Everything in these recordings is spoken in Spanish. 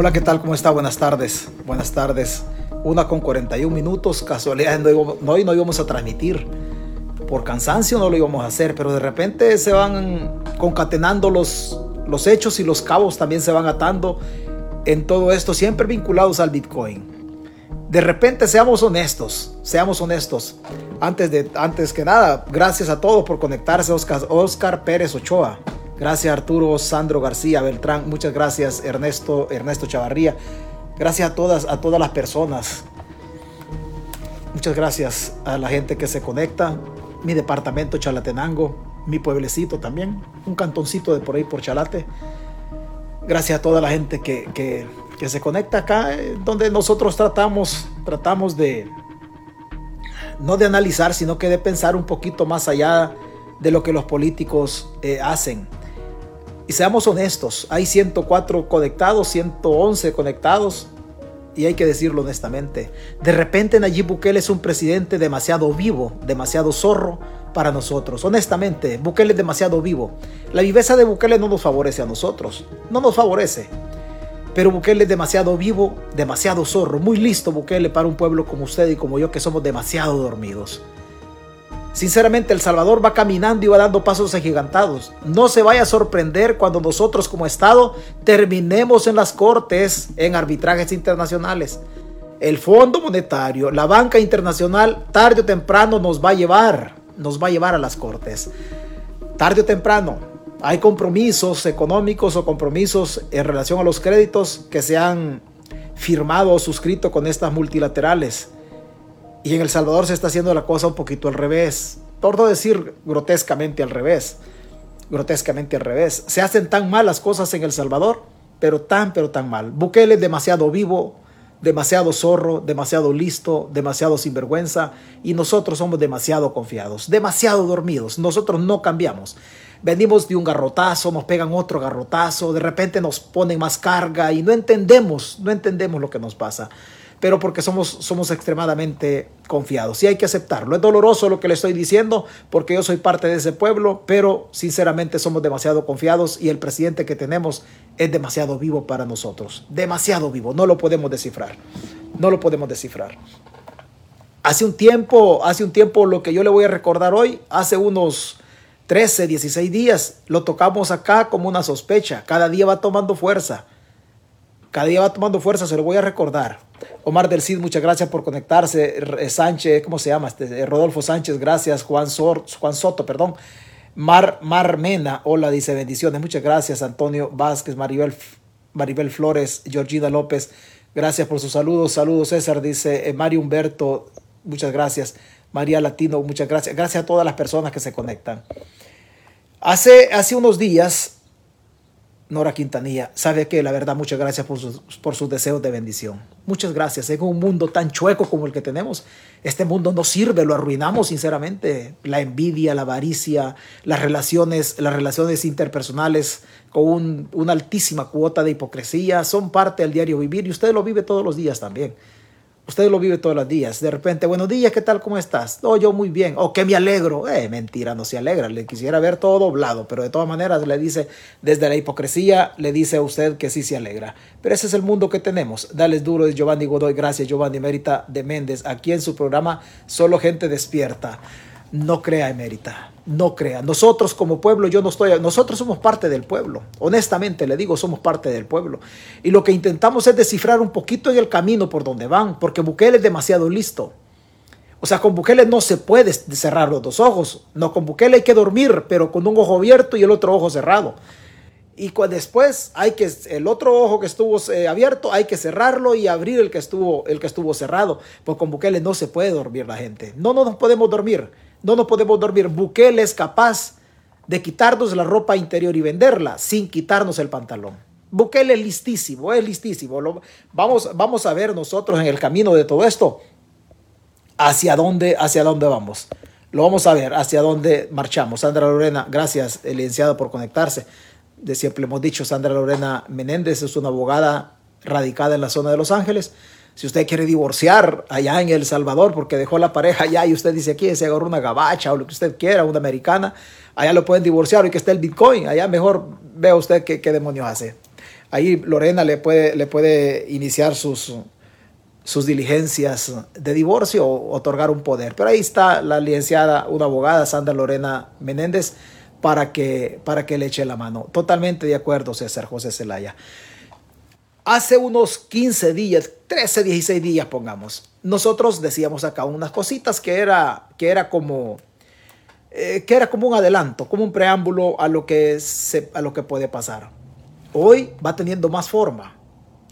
Hola, ¿qué tal? ¿Cómo está? Buenas tardes. Buenas tardes. Una con 41 minutos. Casualidad, no, hoy no íbamos a transmitir. Por cansancio no lo íbamos a hacer, pero de repente se van concatenando los, los hechos y los cabos también se van atando en todo esto, siempre vinculados al Bitcoin. De repente seamos honestos, seamos honestos. Antes, de, antes que nada, gracias a todos por conectarse. Oscar, Oscar Pérez Ochoa, Gracias Arturo Sandro García Beltrán. Muchas gracias Ernesto, Ernesto Chavarría. Gracias a todas, a todas las personas. Muchas gracias a la gente que se conecta. Mi departamento Chalatenango, mi pueblecito también, un cantoncito de por ahí por Chalate. Gracias a toda la gente que, que, se conecta acá, eh, donde nosotros tratamos, tratamos de, no de analizar, sino que de pensar un poquito más allá de lo que los políticos eh, hacen. Y seamos honestos, hay 104 conectados, 111 conectados, y hay que decirlo honestamente. De repente Nayib Bukele es un presidente demasiado vivo, demasiado zorro para nosotros. Honestamente, Bukele es demasiado vivo. La viveza de Bukele no nos favorece a nosotros, no nos favorece. Pero Bukele es demasiado vivo, demasiado zorro, muy listo Bukele para un pueblo como usted y como yo que somos demasiado dormidos. Sinceramente, El Salvador va caminando y va dando pasos agigantados. No se vaya a sorprender cuando nosotros como Estado terminemos en las cortes en arbitrajes internacionales. El Fondo Monetario, la banca internacional, tarde o temprano nos va a llevar, nos va a llevar a las cortes. Tarde o temprano. Hay compromisos económicos o compromisos en relación a los créditos que se han firmado o suscrito con estas multilaterales y en El Salvador se está haciendo la cosa un poquito al revés. Por no decir grotescamente al revés. Grotescamente al revés. Se hacen tan mal las cosas en El Salvador, pero tan, pero tan mal. Bukele es demasiado vivo, demasiado zorro, demasiado listo, demasiado sinvergüenza. Y nosotros somos demasiado confiados, demasiado dormidos. Nosotros no cambiamos. Venimos de un garrotazo, nos pegan otro garrotazo, de repente nos ponen más carga y no entendemos, no entendemos lo que nos pasa pero porque somos, somos extremadamente confiados. Y hay que aceptarlo. Es doloroso lo que le estoy diciendo porque yo soy parte de ese pueblo, pero sinceramente somos demasiado confiados y el presidente que tenemos es demasiado vivo para nosotros. Demasiado vivo. No lo podemos descifrar. No lo podemos descifrar. Hace un tiempo, hace un tiempo lo que yo le voy a recordar hoy, hace unos 13, 16 días, lo tocamos acá como una sospecha. Cada día va tomando fuerza. Cada día va tomando fuerza, se lo voy a recordar. Omar del Cid, muchas gracias por conectarse. Sánchez, ¿cómo se llama? Este, eh, Rodolfo Sánchez, gracias. Juan, Sor, Juan Soto, perdón. Mar, Mar Mena, hola, dice bendiciones. Muchas gracias, Antonio Vázquez, Maribel, Maribel Flores, Georgina López. Gracias por sus saludos. Saludos, César, dice eh, Mario Humberto, muchas gracias. María Latino, muchas gracias. Gracias a todas las personas que se conectan. Hace, hace unos días Nora Quintanilla, sabe que la verdad, muchas gracias por sus, por sus deseos de bendición. Muchas gracias. En un mundo tan chueco como el que tenemos, este mundo no sirve, lo arruinamos sinceramente. La envidia, la avaricia, las relaciones, las relaciones interpersonales con una altísima cuota de hipocresía son parte del diario vivir y usted lo vive todos los días también. Usted lo vive todos los días. De repente, buenos días, ¿qué tal? ¿Cómo estás? Oh, yo muy bien. Oh, que me alegro. Eh, mentira, no se alegra. Le quisiera ver todo doblado, pero de todas maneras le dice, desde la hipocresía, le dice a usted que sí se alegra. Pero ese es el mundo que tenemos. Dales duro, Giovanni Godoy. Gracias, Giovanni Mérita de Méndez. Aquí en su programa, Solo Gente Despierta no crea emérita, no crea. Nosotros como pueblo, yo no estoy, nosotros somos parte del pueblo. Honestamente le digo, somos parte del pueblo. Y lo que intentamos es descifrar un poquito en el camino por donde van, porque Bukele es demasiado listo. O sea, con Bukele no se puede cerrar los dos ojos. No, con Bukele hay que dormir, pero con un ojo abierto y el otro ojo cerrado. Y después hay que, el otro ojo que estuvo eh, abierto, hay que cerrarlo y abrir el que estuvo, el que estuvo cerrado. Porque con Bukele no se puede dormir la gente. No, no nos podemos dormir. No nos podemos dormir. Bukele es capaz de quitarnos la ropa interior y venderla sin quitarnos el pantalón. Bukele es listísimo, es listísimo. vamos, vamos a ver nosotros en el camino de todo esto hacia dónde, hacia dónde vamos. Lo vamos a ver, hacia dónde marchamos. Sandra Lorena, gracias, licenciado, por conectarse. De siempre hemos dicho, Sandra Lorena Menéndez es una abogada radicada en la zona de Los Ángeles. Si usted quiere divorciar allá en El Salvador porque dejó la pareja allá y usted dice aquí se agarró una gabacha o lo que usted quiera, una americana, allá lo pueden divorciar y que esté el Bitcoin, allá mejor vea usted qué, qué demonios hace. ahí Lorena le puede, le puede iniciar sus, sus diligencias de divorcio o otorgar un poder. Pero ahí está la licenciada, una abogada, Sandra Lorena Menéndez, para que, para que le eche la mano. Totalmente de acuerdo, César José Zelaya. Hace unos 15 días, 13, 16 días, pongamos, nosotros decíamos acá unas cositas que era, que era como, eh, que era como un adelanto, como un preámbulo a lo, que se, a lo que puede pasar. Hoy va teniendo más forma.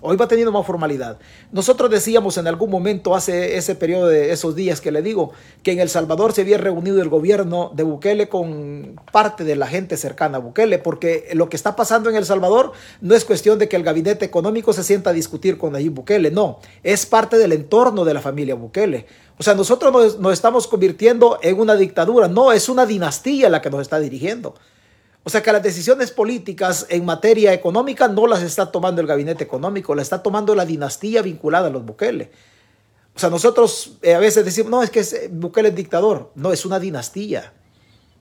Hoy va teniendo más formalidad. Nosotros decíamos en algún momento, hace ese periodo de esos días que le digo, que en El Salvador se había reunido el gobierno de Bukele con parte de la gente cercana a Bukele, porque lo que está pasando en El Salvador no es cuestión de que el gabinete económico se sienta a discutir con Nayib Bukele, no, es parte del entorno de la familia Bukele. O sea, nosotros nos, nos estamos convirtiendo en una dictadura, no, es una dinastía la que nos está dirigiendo. O sea que las decisiones políticas en materia económica no las está tomando el gabinete económico, las está tomando la dinastía vinculada a los Bukele. O sea, nosotros eh, a veces decimos, no, es que eh, Bukele es dictador. No, es una dinastía.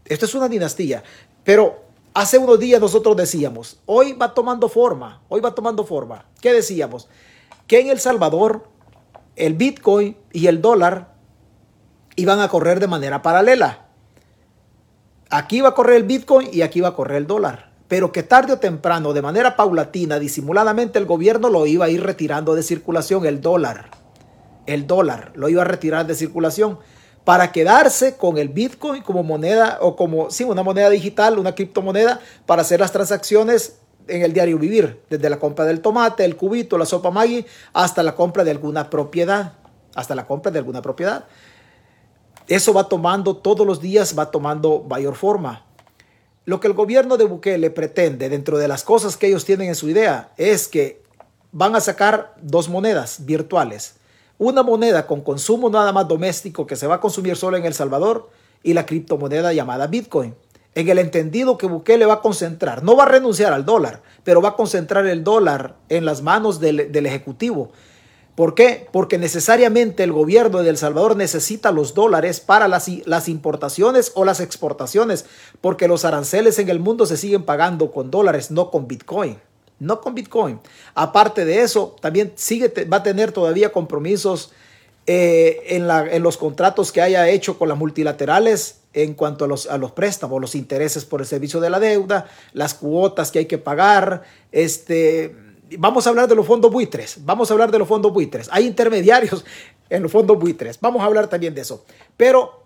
Esto es una dinastía. Pero hace unos días nosotros decíamos, hoy va tomando forma, hoy va tomando forma. ¿Qué decíamos? Que en El Salvador el Bitcoin y el dólar iban a correr de manera paralela. Aquí va a correr el Bitcoin y aquí va a correr el dólar. Pero que tarde o temprano, de manera paulatina, disimuladamente, el gobierno lo iba a ir retirando de circulación, el dólar. El dólar lo iba a retirar de circulación para quedarse con el Bitcoin como moneda o como, sí, una moneda digital, una criptomoneda para hacer las transacciones en el diario vivir, desde la compra del tomate, el cubito, la sopa Maggi, hasta la compra de alguna propiedad, hasta la compra de alguna propiedad. Eso va tomando, todos los días va tomando mayor forma. Lo que el gobierno de Bukele pretende, dentro de las cosas que ellos tienen en su idea, es que van a sacar dos monedas virtuales. Una moneda con consumo nada más doméstico que se va a consumir solo en El Salvador y la criptomoneda llamada Bitcoin. En el entendido que Bukele va a concentrar, no va a renunciar al dólar, pero va a concentrar el dólar en las manos del, del Ejecutivo ¿Por qué? Porque necesariamente el gobierno de El Salvador necesita los dólares para las, importaciones o las exportaciones, porque los aranceles en el mundo se siguen pagando con dólares, no con Bitcoin. No con Bitcoin. Aparte de eso, también sigue, va a tener todavía compromisos eh, en, los contratos que haya hecho con las multilaterales en cuanto a los, a los préstamos, los intereses por el servicio de la deuda, las cuotas que hay que pagar, este vamos a hablar de los fondos buitres, vamos a hablar de los fondos buitres. Hay intermediarios en los fondos buitres, vamos a hablar también de eso. Pero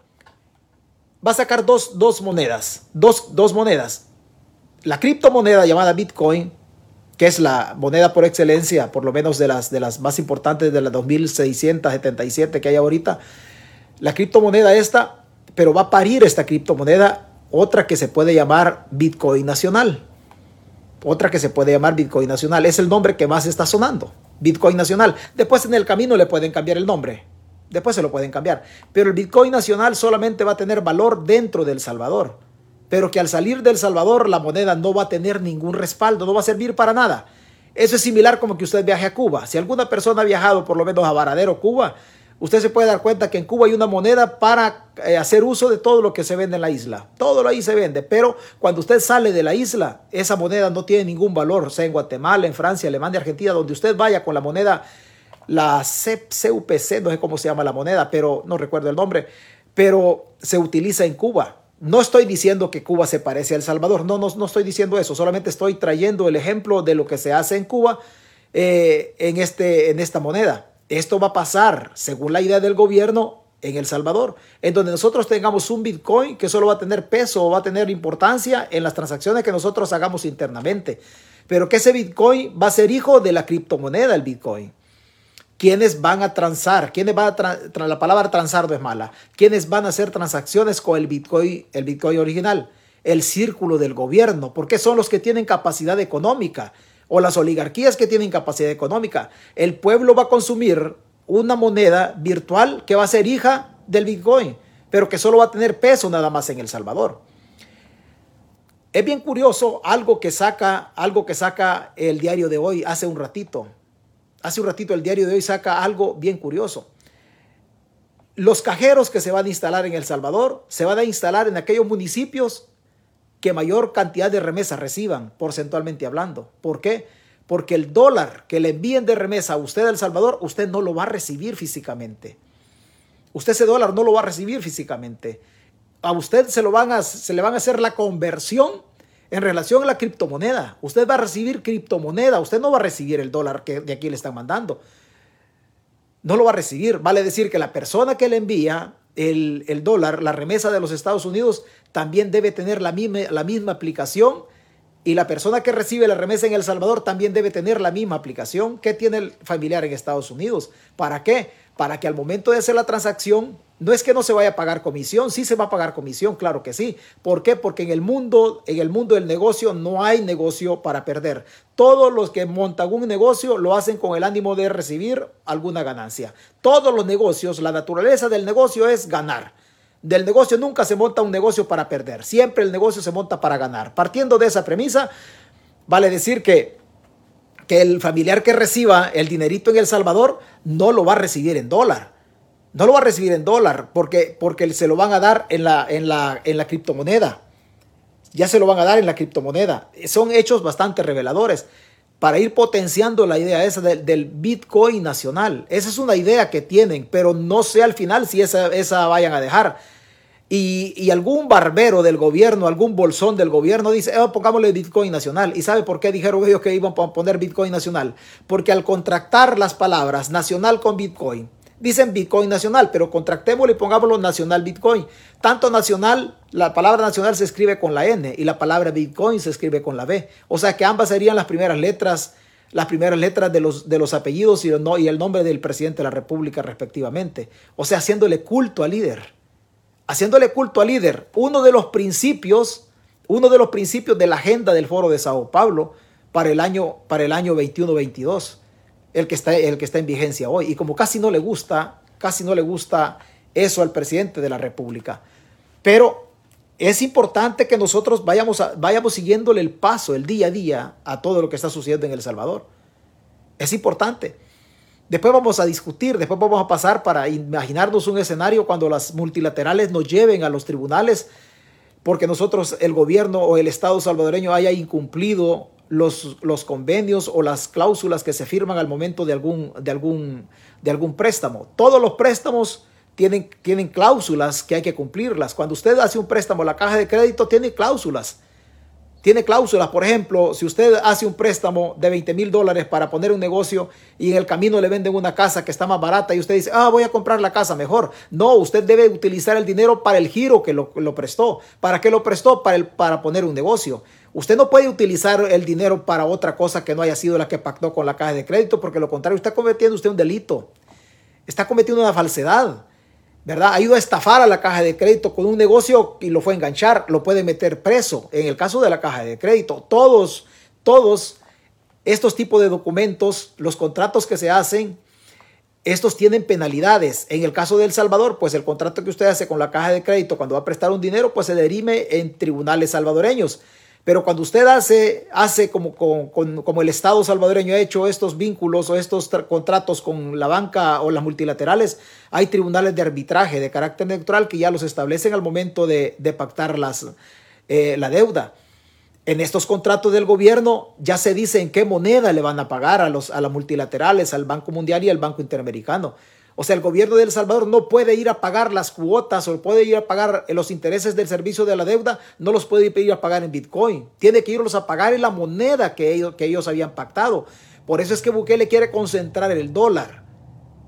va a sacar dos, monedas, dos, dos monedas. La criptomoneda llamada Bitcoin, que es la moneda por excelencia, por lo menos de las, de las más importantes de las 2677 que hay ahorita. La criptomoneda esta, pero va a parir esta criptomoneda otra que se puede llamar Bitcoin nacional otra que se puede llamar Bitcoin Nacional. Es el nombre que más está sonando. Bitcoin Nacional. Después en el camino le pueden cambiar el nombre. Después se lo pueden cambiar. Pero el Bitcoin Nacional solamente va a tener valor dentro del Salvador. Pero que al salir del Salvador la moneda no va a tener ningún respaldo, no va a servir para nada. Eso es similar como que usted viaje a Cuba. Si alguna persona ha viajado por lo menos a Varadero, Cuba, usted se puede dar cuenta que en Cuba hay una moneda para eh, hacer uso de todo lo que se vende en la isla. Todo lo ahí se vende, pero cuando usted sale de la isla, esa moneda no tiene ningún valor, sea en Guatemala, en Francia, Alemania, Argentina, donde usted vaya con la moneda, la CUPC, no sé cómo se llama la moneda, pero no recuerdo el nombre, pero se utiliza en Cuba. No estoy diciendo que Cuba se parece a El Salvador, no, no, no estoy diciendo eso, solamente estoy trayendo el ejemplo de lo que se hace en Cuba eh, en, este, en esta moneda. Esto va a pasar, según la idea del gobierno, en El Salvador, en donde nosotros tengamos un Bitcoin que solo va a tener peso o va a tener importancia en las transacciones que nosotros hagamos internamente. Pero que ese Bitcoin va a ser hijo de la criptomoneda, el Bitcoin. ¿Quiénes van a transar? ¿Quiénes van a la palabra transar no es mala? ¿Quiénes van a hacer transacciones con el Bitcoin, el Bitcoin original? El círculo del gobierno, porque son los que tienen capacidad económica o las oligarquías que tienen capacidad económica. El pueblo va a consumir una moneda virtual que va a ser hija del Bitcoin, pero que solo va a tener peso nada más en El Salvador. Es bien curioso algo que saca, algo que saca el diario de hoy hace un ratito. Hace un ratito el diario de hoy saca algo bien curioso. Los cajeros que se van a instalar en El Salvador se van a instalar en aquellos municipios que mayor cantidad de remesas reciban, porcentualmente hablando. ¿Por qué? porque el dólar que le envíen de remesa a usted El Salvador, usted no lo va a recibir físicamente. Usted ese dólar no lo va a recibir físicamente. A usted se, lo van a, se le van a hacer la conversión en relación a la criptomoneda. Usted va a recibir criptomoneda, usted no va a recibir el dólar que de aquí le están mandando. No lo va a recibir. Vale decir que la persona que le envía el, el dólar, la remesa de los Estados Unidos, también debe tener la misma, la misma aplicación y la persona que recibe la remesa en El Salvador también debe tener la misma aplicación que tiene el familiar en Estados Unidos. ¿Para qué? Para que al momento de hacer la transacción, no es que no se vaya a pagar comisión, sí se va a pagar comisión, claro que sí. ¿Por qué? Porque en el mundo, en el mundo del negocio no hay negocio para perder. Todos los que montan un negocio lo hacen con el ánimo de recibir alguna ganancia. Todos los negocios, la naturaleza del negocio es ganar. Del negocio nunca se monta un negocio para perder, siempre el negocio se monta para ganar. Partiendo de esa premisa, vale decir que, que el familiar que reciba el dinerito en El Salvador no lo va a recibir en dólar. No lo va a recibir en dólar porque, porque se lo van a dar en la, en, la, en la criptomoneda. Ya se lo van a dar en la criptomoneda. Son hechos bastante reveladores para ir potenciando la idea esa del, del, Bitcoin nacional. Esa es una idea que tienen, pero no sé al final si esa, esa vayan a dejar. Y, algún barbero del gobierno, algún bolsón del gobierno dice, oh, pongámosle Bitcoin nacional. ¿Y sabe por qué dijeron ellos que iban a poner Bitcoin nacional? Porque al contractar las palabras nacional con Bitcoin, dicen Bitcoin nacional, pero contractémoslo y pongámoslo nacional Bitcoin. Tanto nacional, la palabra nacional se escribe con la N y la palabra Bitcoin se escribe con la B. O sea que ambas serían las primeras letras, las primeras letras de los, de los apellidos y el nombre del presidente de la República respectivamente. O sea, haciéndole culto al líder. Haciéndole culto al líder. Uno de los principios, uno de los principios de la agenda del Foro de Sao Paulo para el año, para el año 21-22 el que, está, el que está en vigencia hoy. Y como casi no le gusta, casi no le gusta eso al presidente de la República. Pero es importante que nosotros vayamos, vayamos siguiéndole el paso, el día a día, a todo lo que está sucediendo en El Salvador. Es importante. Después vamos a discutir, después vamos a pasar para imaginarnos un escenario cuando las multilaterales nos lleven a los tribunales porque nosotros, el gobierno o el Estado salvadoreño haya incumplido los, los, convenios o las cláusulas que se firman al momento de algún, de algún, de algún préstamo. Todos los préstamos tienen, tienen cláusulas que hay que cumplirlas. Cuando usted hace un préstamo, la caja de crédito tiene cláusulas. Tiene cláusulas, por ejemplo, si usted hace un préstamo de 20 mil dólares para poner un negocio y en el camino le venden una casa que está más barata y usted dice, ah, voy a comprar la casa mejor. No, usted debe utilizar el dinero para el giro que lo, prestó. ¿Para qué lo prestó? Para, el, para poner un negocio. Usted no puede utilizar el dinero para otra cosa que no haya sido la que pactó con la caja de crédito, porque lo contrario está cometiendo usted un delito. Está cometiendo una falsedad. ¿Verdad? Ido a estafar a la caja de crédito con un negocio y lo fue a enganchar, lo puede meter preso. En el caso de la caja de crédito, todos, todos estos tipos de documentos, los contratos que se hacen, estos tienen penalidades. En el caso de El Salvador, pues el contrato que usted hace con la caja de crédito cuando va a prestar un dinero, pues se derime en tribunales salvadoreños. Pero cuando usted hace, hace como, como, el Estado salvadoreño ha hecho estos vínculos o estos contratos con la banca o las multilaterales, hay tribunales de arbitraje de carácter neutral que ya los establecen al momento de, pactar las, eh, la deuda. En estos contratos del gobierno ya se dice en qué moneda le van a pagar a, los, a las multilaterales, al Banco Mundial y al Banco Interamericano. O sea, el gobierno de El Salvador no puede ir a pagar las cuotas o puede ir a pagar los intereses del servicio de la deuda, no los puede ir a pagar en Bitcoin. Tiene que irlos a pagar en la moneda que ellos, que ellos habían pactado. Por eso es que Bukele quiere concentrar el dólar.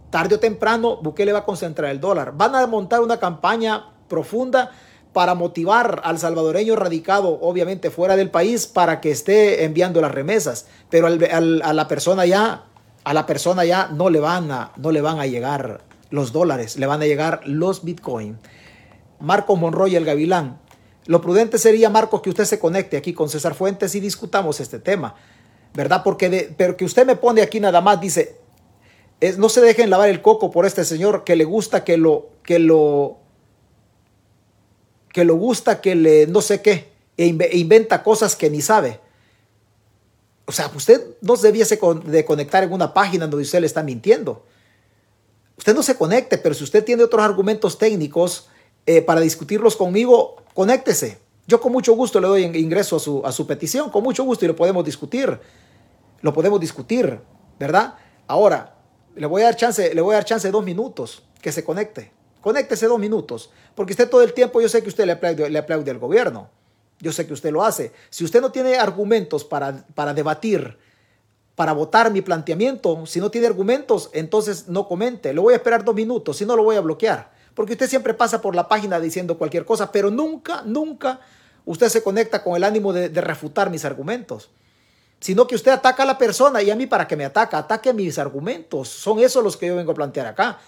Tarde o temprano, Bukele va a concentrar el dólar. Van a montar una campaña profunda para motivar al salvadoreño radicado, obviamente fuera del país, para que esté enviando las remesas. Pero a la persona ya a la persona ya no le van a, no le van a llegar los dólares, le van a llegar los bitcoin. Marcos Monroy, el Gavilán. Lo prudente sería, Marcos, que usted se conecte aquí con César Fuentes y discutamos este tema, ¿verdad? Porque pero que usted me pone aquí nada más, dice, es, no se dejen lavar el coco por este señor que le gusta que lo, que lo, que lo gusta que le, no sé qué, e inventa cosas que ni sabe. O sea, usted no se debiese de conectar en una página donde usted le está mintiendo. Usted no se conecte, pero si usted tiene otros argumentos técnicos eh, para discutirlos conmigo, conéctese. Yo con mucho gusto le doy ingreso a su, a su petición, con mucho gusto y lo podemos discutir. Lo podemos discutir, ¿verdad? Ahora, le voy a dar chance, le voy a dar chance de dos minutos que se conecte. Conéctese dos minutos, porque usted todo el tiempo, yo sé que usted le aplaude, le aplaude al gobierno. Yo sé que usted lo hace. Si usted no tiene argumentos para, para debatir, para votar mi planteamiento, si no tiene argumentos, entonces no comente. Le voy a esperar dos minutos, si no lo voy a bloquear. Porque usted siempre pasa por la página diciendo cualquier cosa, pero nunca, nunca usted se conecta con el ánimo de, de refutar mis argumentos sino que usted ataca a la persona y a mí para que me ataca, ataque mis argumentos. Son esos los que yo vengo a plantear acá.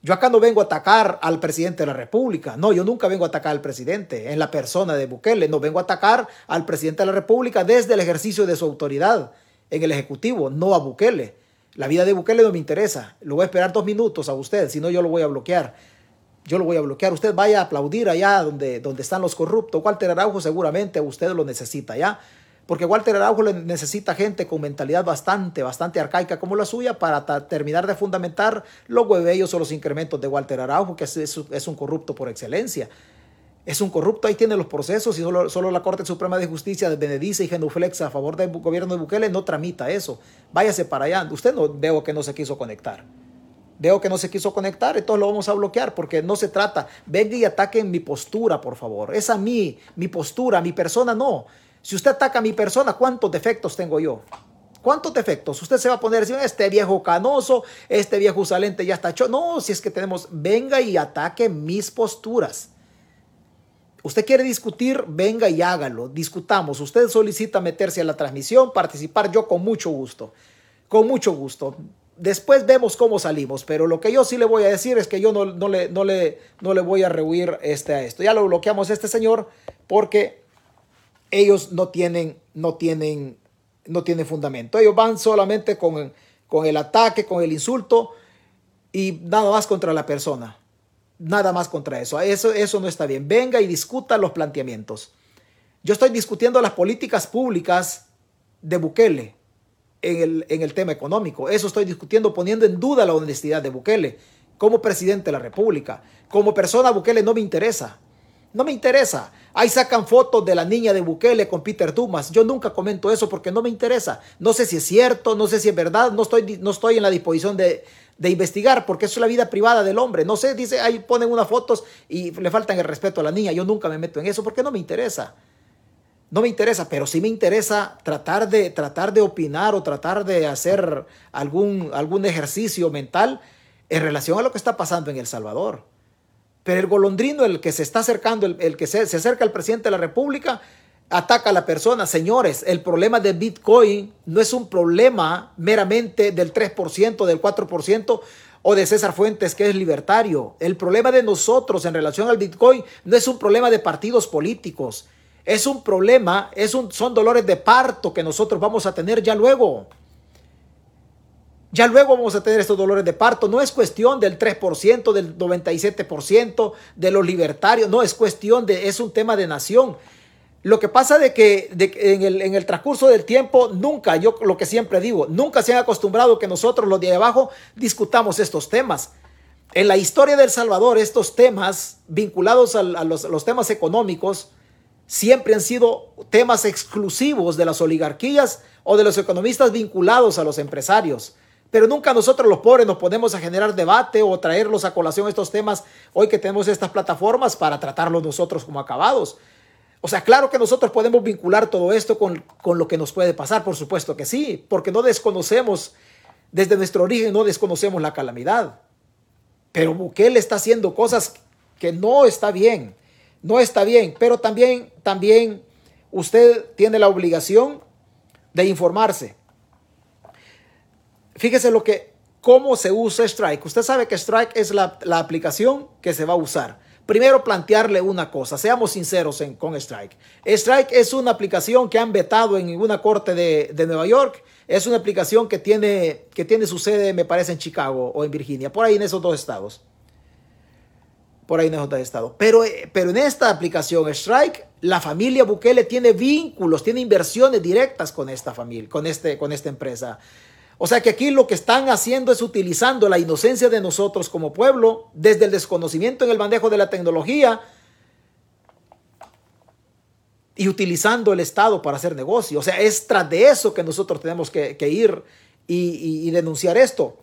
Yo acá no vengo a atacar al presidente de la República. No, yo nunca vengo a atacar al presidente en la persona de Bukele. No vengo a atacar al presidente de la República desde el ejercicio de su autoridad en el Ejecutivo, no a Bukele. La vida de Bukele no me interesa. Lo voy a esperar dos minutos a usted, si no yo lo voy a bloquear. Yo lo voy a bloquear. Usted vaya a aplaudir allá donde, donde están los corruptos. Walter Araujo seguramente usted lo necesita ya porque Walter Araujo necesita gente con mentalidad bastante, bastante arcaica como la suya para terminar de fundamentar los huevellos o los incrementos de Walter Araujo, que es, un corrupto por excelencia. Es un corrupto, ahí tiene los procesos y solo, la Corte Suprema de Justicia Benedice y Genuflex a favor del gobierno de Bukele no tramita eso. Váyase para allá. Usted no veo que no se quiso conectar. Veo que no se quiso conectar, entonces lo vamos a bloquear porque no se trata. Venga y ataquen mi postura, por favor. Es a mí, mi postura, mi persona no. Si usted ataca a mi persona, ¿cuántos defectos tengo yo? ¿Cuántos defectos? Usted se va a poner este viejo canoso, este viejo usalente ya está hecho. No, si es que tenemos, venga y ataque mis posturas. Usted quiere discutir, venga y hágalo, discutamos. Usted solicita meterse a la transmisión, participar, yo con mucho gusto, con mucho gusto. Después vemos cómo salimos, pero lo que yo sí le voy a decir es que yo no, no, le, no, le, no le voy a rehuir este a esto. Ya lo bloqueamos a este señor porque ellos no tienen, no tienen, no tienen fundamento. Ellos van solamente con, con el ataque, con el insulto y nada más contra la persona. Nada más contra eso. Eso, eso no está bien. Venga y discuta los planteamientos. Yo estoy discutiendo las políticas públicas de Bukele en el, en el tema económico. Eso estoy discutiendo poniendo en duda la honestidad de Bukele como presidente de la República. Como persona, Bukele no me interesa. No me interesa. Ahí sacan fotos de la niña de Bukele con Peter Dumas. Yo nunca comento eso porque no me interesa. No sé si es cierto, no sé si es verdad, no estoy, no estoy en la disposición de, investigar porque eso es la vida privada del hombre. No sé, dice, ahí ponen unas fotos y le faltan el respeto a la niña. Yo nunca me meto en eso porque no me interesa. No me interesa, pero sí me interesa tratar de, tratar de opinar o tratar de hacer algún, algún ejercicio mental en relación a lo que está pasando en El Salvador. Pero el golondrino, el que se está acercando, el, que se, acerca al presidente de la República, ataca a la persona. Señores, el problema de Bitcoin no es un problema meramente del 3%, del 4% o de César Fuentes, que es libertario. El problema de nosotros en relación al Bitcoin no es un problema de partidos políticos. Es un problema, es un, son dolores de parto que nosotros vamos a tener ya luego. Ya luego vamos a tener estos dolores de parto. No es cuestión del 3%, del 97% de los libertarios. No, es cuestión de, es un tema de nación. Lo que pasa de que, en, el, transcurso del tiempo, nunca, yo lo que siempre digo, nunca se han acostumbrado que nosotros los de abajo discutamos estos temas. En la historia del Salvador, estos temas vinculados a, los temas económicos siempre han sido temas exclusivos de las oligarquías o de los economistas vinculados a los empresarios. Pero nunca nosotros los pobres nos ponemos a generar debate o traerlos a colación estos temas hoy que tenemos estas plataformas para tratarlos nosotros como acabados. O sea, claro que nosotros podemos vincular todo esto con, con lo que nos puede pasar, por supuesto que sí, porque no desconocemos, desde nuestro origen no desconocemos la calamidad. Pero Bukele está haciendo cosas que no está bien, no está bien, pero también, también usted tiene la obligación de informarse fíjese lo que, cómo se usa Strike. Usted sabe que Strike es la, aplicación que se va a usar. Primero plantearle una cosa, seamos sinceros con Strike. Strike es una aplicación que han vetado en una corte de, Nueva York. Es una aplicación que tiene, que tiene su sede, me parece, en Chicago o en Virginia, por ahí en esos dos estados. Por ahí en esos dos estados. Pero, eh, pero en esta aplicación Strike, la familia Bukele tiene vínculos, tiene inversiones directas con esta familia, con, este, con esta empresa. O sea que aquí lo que están haciendo es utilizando la inocencia de nosotros como pueblo, desde el desconocimiento en el manejo de la tecnología, y utilizando el Estado para hacer negocio. O sea, es tras de eso que nosotros tenemos que, ir y, denunciar esto.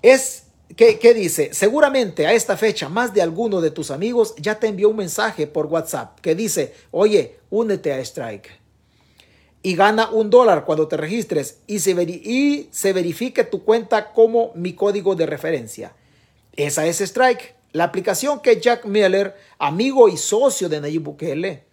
Es, ¿qué, ¿qué dice? Seguramente a esta fecha más de alguno de tus amigos ya te envió un mensaje por WhatsApp que dice, oye, únete a Strike y gana un dólar cuando te registres y se, y se verifique tu cuenta como mi código de referencia. Esa es Strike, la aplicación que Jack Miller, amigo y socio de Nayib Bukele,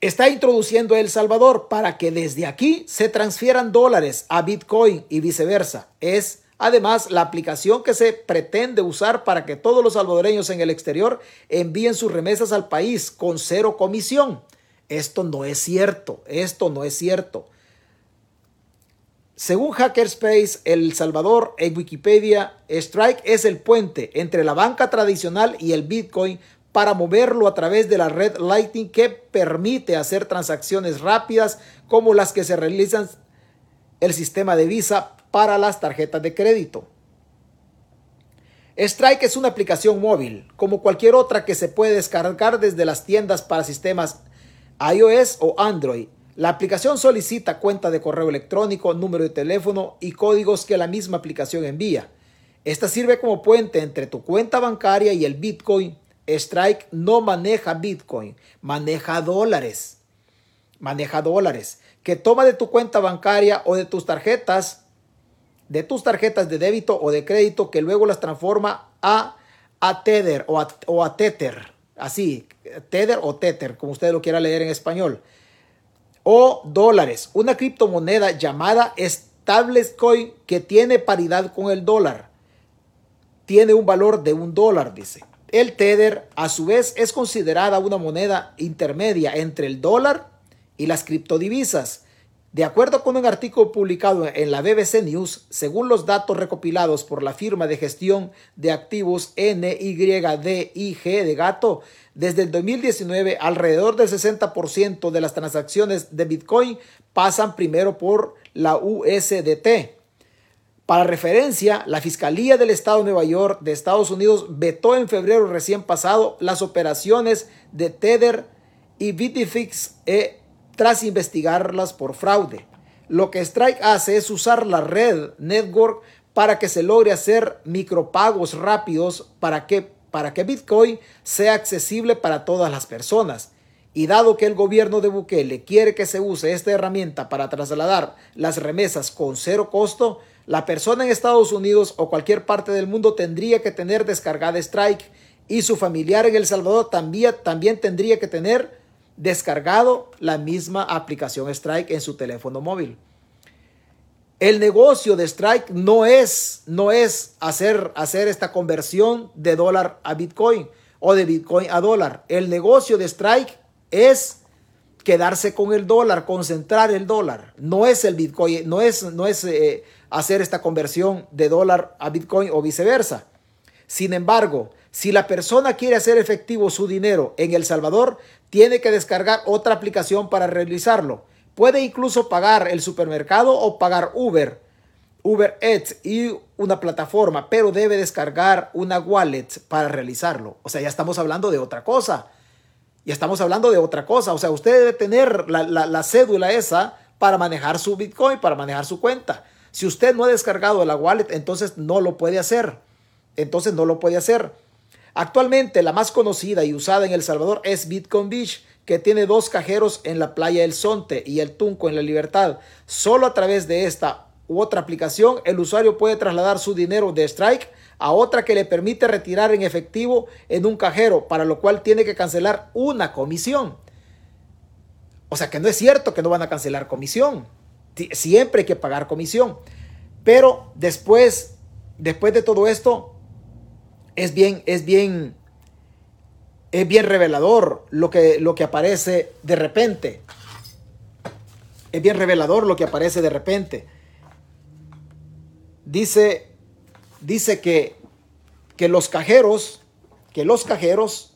está introduciendo a El Salvador para que desde aquí se transfieran dólares a Bitcoin y viceversa. Es además la aplicación que se pretende usar para que todos los salvadoreños en el exterior envíen sus remesas al país con cero comisión. Esto no es cierto, esto no es cierto. Según Hackerspace El Salvador en Wikipedia, Strike es el puente entre la banca tradicional y el Bitcoin para moverlo a través de la red Lightning que permite hacer transacciones rápidas como las que se realizan el sistema de Visa para las tarjetas de crédito. Strike es una aplicación móvil, como cualquier otra que se puede descargar desde las tiendas para sistemas iOS o Android. La aplicación solicita cuenta de correo electrónico, número de teléfono y códigos que la misma aplicación envía. Esta sirve como puente entre tu cuenta bancaria y el Bitcoin Strike no maneja Bitcoin, maneja dólares. Maneja dólares que toma de tu cuenta bancaria o de tus tarjetas, de tus tarjetas de débito o de crédito que luego las transforma a, a Tether o o a Tether. Así, Tether o Tether, como usted lo quiera leer en español. O dólares, una criptomoneda llamada Stablecoin que tiene paridad con el dólar. Tiene un valor de un dólar, dice. El Tether, a su vez, es considerada una moneda intermedia entre el dólar y las criptodivisas. De acuerdo con un artículo publicado en la BBC News, según los datos recopilados por la firma de gestión de activos NYDIG de Gato, desde el 2019 alrededor del 60% de las transacciones de Bitcoin pasan primero por la USDT. Para referencia, la Fiscalía del Estado de Nueva York de Estados Unidos vetó en febrero recién pasado las operaciones de Tether y Bitfix e, tras investigarlas por fraude. Lo que Strike hace es usar la red network para que se logre hacer micropagos rápidos para que, para que Bitcoin sea accesible para todas las personas. Y dado que el gobierno de Bukele quiere que se use esta herramienta para trasladar las remesas con cero costo, la persona en Estados Unidos o cualquier parte del mundo tendría que tener descargada Strike y su familiar en El Salvador también, también tendría que tener descargado la misma aplicación Strike en su teléfono móvil. El negocio de Strike no es, no es hacer, hacer esta conversión de dólar a Bitcoin o de Bitcoin a dólar. El negocio de Strike es quedarse con el dólar, concentrar el dólar. No es el Bitcoin, no es, no es eh, hacer esta conversión de dólar a Bitcoin o viceversa. Sin embargo, si la persona quiere hacer efectivo su dinero en El Salvador, tiene que descargar otra aplicación para realizarlo. Puede incluso pagar el supermercado o pagar Uber, Uber Eats y una plataforma, pero debe descargar una wallet para realizarlo. O sea, ya estamos hablando de otra cosa. Ya estamos hablando de otra cosa. O sea, usted debe tener la, la cédula esa para manejar su Bitcoin, para manejar su cuenta. Si usted no ha descargado la wallet, entonces no lo puede hacer. Entonces no lo puede hacer. Actualmente la más conocida y usada en El Salvador es Bitcoin Beach, que tiene dos cajeros en la playa El Sonte y el Tunco en la Libertad. Solo a través de esta u otra aplicación el usuario puede trasladar su dinero de Strike a otra que le permite retirar en efectivo en un cajero, para lo cual tiene que cancelar una comisión. O sea que no es cierto que no van a cancelar comisión. Siempre hay que pagar comisión. Pero después, después de todo esto, es bien, es bien, es bien revelador lo que, lo que aparece de repente. Es bien revelador lo que aparece de repente. Dice, dice que, que los cajeros, que los cajeros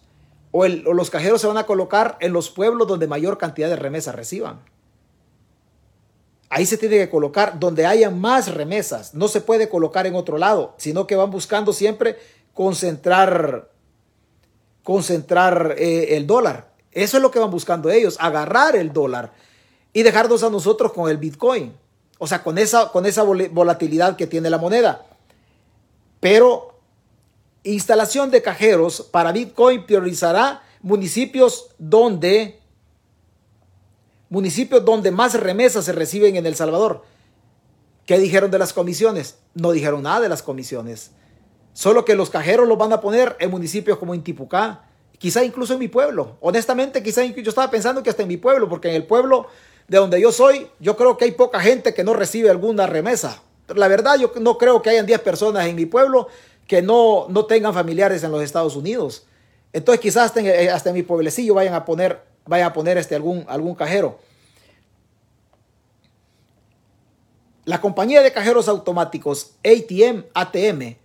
o, o los cajeros se van a colocar en los pueblos donde mayor cantidad de remesas reciban. Ahí se tiene que colocar donde haya más remesas. No se puede colocar en otro lado, sino que van buscando siempre concentrar, concentrar eh, el dólar. Eso es lo que van buscando ellos, agarrar el dólar y dejarnos a nosotros con el Bitcoin. O sea, con esa, con esa volatilidad que tiene la moneda. Pero instalación de cajeros para Bitcoin priorizará municipios donde municipios donde más remesas se reciben en El Salvador. ¿Qué dijeron de las comisiones? No dijeron nada de las comisiones. Solo que los cajeros los van a poner en municipios como Intipucá, quizá incluso en mi pueblo. Honestamente, quizá yo estaba pensando que hasta en mi pueblo, porque en el pueblo de donde yo soy, yo creo que hay poca gente que no recibe alguna remesa. La verdad, yo no creo que hayan 10 personas en mi pueblo que no, no tengan familiares en los Estados Unidos. Entonces quizás hasta en, eh, hasta en mi pueblecillo vayan a poner, vayan a poner este, algún, algún cajero. La compañía de cajeros automáticos ATM, ATM,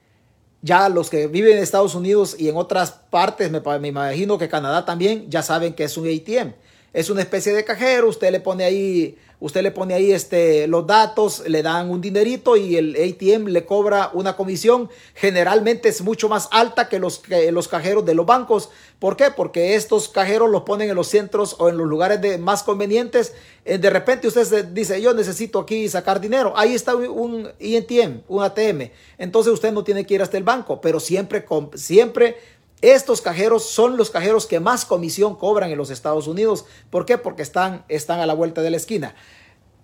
ya los que viven en Estados Unidos y en otras partes, me, me, imagino que Canadá también, ya saben que es un ATM. Es una especie de cajero, usted le pone ahí Usted le pone ahí este, los datos, le dan un dinerito y el ATM le cobra una comisión. Generalmente es mucho más alta que los, los cajeros de los bancos. ¿Por qué? Porque estos cajeros los ponen en los centros o en los lugares de, más convenientes. Eh, de repente usted dice, yo necesito aquí sacar dinero. Ahí está un ATM, un ATM. Entonces usted no tiene que ir hasta el banco, pero siempre, siempre estos cajeros son los cajeros que más comisión cobran en los Estados Unidos. ¿Por qué? Porque están, están a la vuelta de la esquina.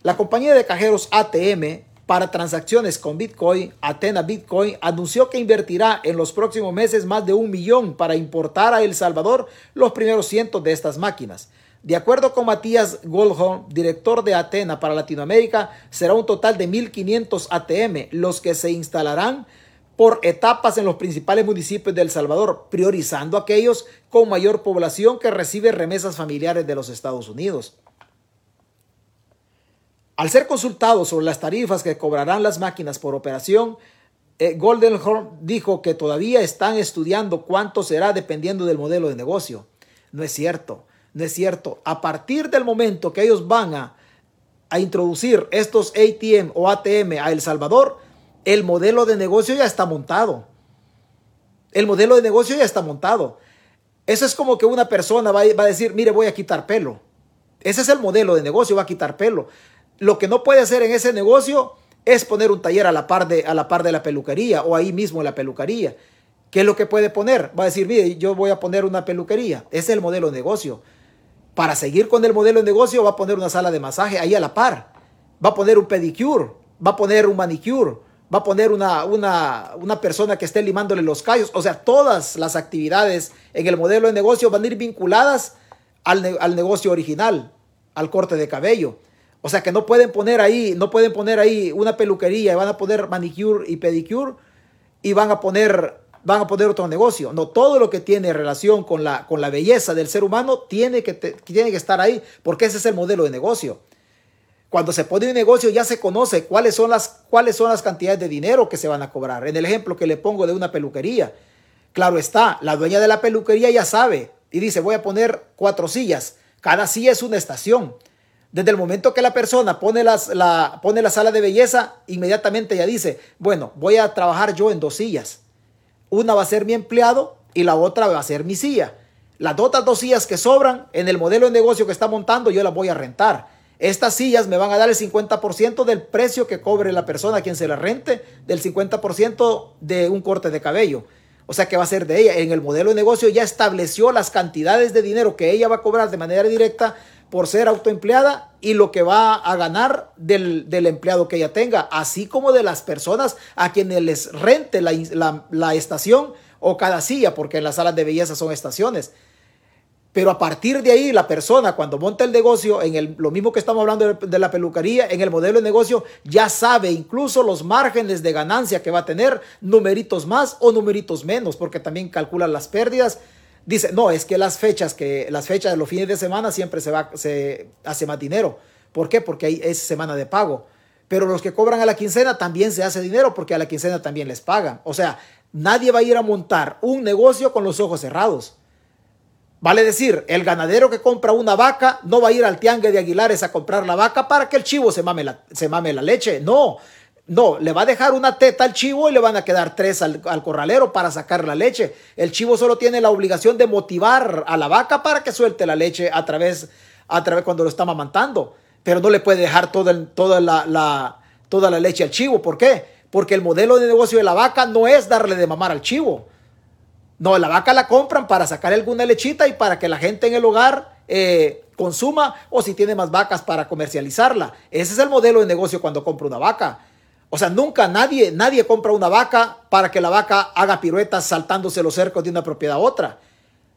La compañía de cajeros ATM para transacciones con Bitcoin, Atena Bitcoin, anunció que invertirá en los próximos meses más de un millón para importar a El Salvador los primeros cientos de estas máquinas. De acuerdo con Matías Goldholm, director de Atena para Latinoamérica, será un total de 1.500 ATM los que se instalarán por etapas en los principales municipios de El Salvador, priorizando aquellos con mayor población que recibe remesas familiares de los Estados Unidos. Al ser consultado sobre las tarifas que cobrarán las máquinas por operación, eh, Goldenhorn dijo que todavía están estudiando cuánto será dependiendo del modelo de negocio. No es cierto, no es cierto. A partir del momento que ellos van a, a introducir estos ATM o ATM a El Salvador, el modelo de negocio ya está montado. El modelo de negocio ya está montado. Eso es como que una persona va, a decir, mire, voy a quitar pelo. Ese es el modelo de negocio, va a quitar pelo. Lo que no puede hacer en ese negocio es poner un taller a la par de, a la, par de la peluquería o ahí mismo en la peluquería. ¿Qué es lo que puede poner? Va a decir, mire, yo voy a poner una peluquería. Ese es el modelo de negocio. Para seguir con el modelo de negocio va a poner una sala de masaje ahí a la par. Va a poner un pedicure, va a poner un manicure, va a poner una, una, persona que esté limándole los callos. O sea, todas las actividades en el modelo de negocio van a ir vinculadas al, al, negocio original, al corte de cabello. O sea que no pueden poner ahí, no pueden poner ahí una peluquería y van a poner manicure y pedicure y van a poner, van a poner otro negocio. No, todo lo que tiene relación con la, con la belleza del ser humano tiene que, tiene que estar ahí, porque ese es el modelo de negocio. Cuando se pone un negocio ya se conoce cuáles son, las, cuáles son las cantidades de dinero que se van a cobrar. En el ejemplo que le pongo de una peluquería, claro está, la dueña de la peluquería ya sabe y dice, voy a poner cuatro sillas. Cada silla es una estación. Desde el momento que la persona pone, las, la, pone la sala de belleza, inmediatamente ya dice, bueno, voy a trabajar yo en dos sillas. Una va a ser mi empleado y la otra va a ser mi silla. Las otras dos sillas que sobran en el modelo de negocio que está montando, yo las voy a rentar. Estas sillas me van a dar el 50% del precio que cobre la persona a quien se la rente, del 50% de un corte de cabello. O sea que va a ser de ella. En el modelo de negocio ya estableció las cantidades de dinero que ella va a cobrar de manera directa por ser autoempleada y lo que va a ganar del, empleado que ella tenga, así como de las personas a quienes les rente la, la estación o cada silla, porque en las salas de belleza son estaciones. Pero a partir de ahí, la persona cuando monta el negocio, en el, lo mismo que estamos hablando de, la peluquería, en el modelo de negocio, ya sabe incluso los márgenes de ganancia que va a tener, numeritos más o numeritos menos, porque también calcula las pérdidas. Dice, no, es que las fechas, que las fechas de los fines de semana siempre se, va, se hace más dinero. ¿Por qué? Porque ahí es semana de pago. Pero los que cobran a la quincena también se hace dinero porque a la quincena también les pagan. O sea, nadie va a ir a montar un negocio con los ojos cerrados. Vale decir, el ganadero que compra una vaca no va a ir al tiangue de Aguilares a comprar la vaca para que el chivo se mame la, se mame la leche. No, No, le va a dejar una teta al chivo y le van a quedar tres al, corralero para sacar la leche. El chivo solo tiene la obligación de motivar a la vaca para que suelte la leche a través, a través cuando lo está amamantando. Pero no le puede dejar toda, toda, la, toda la leche al chivo. ¿Por qué? Porque el modelo de negocio de la vaca no es darle de mamar al chivo. No, la vaca la compran para sacar alguna lechita y para que la gente en el hogar eh, consuma o si tiene más vacas para comercializarla. Ese es el modelo de negocio cuando compra una vaca. O sea, nunca nadie, nadie compra una vaca para que la vaca haga piruetas saltándose los cercos de una propiedad a otra.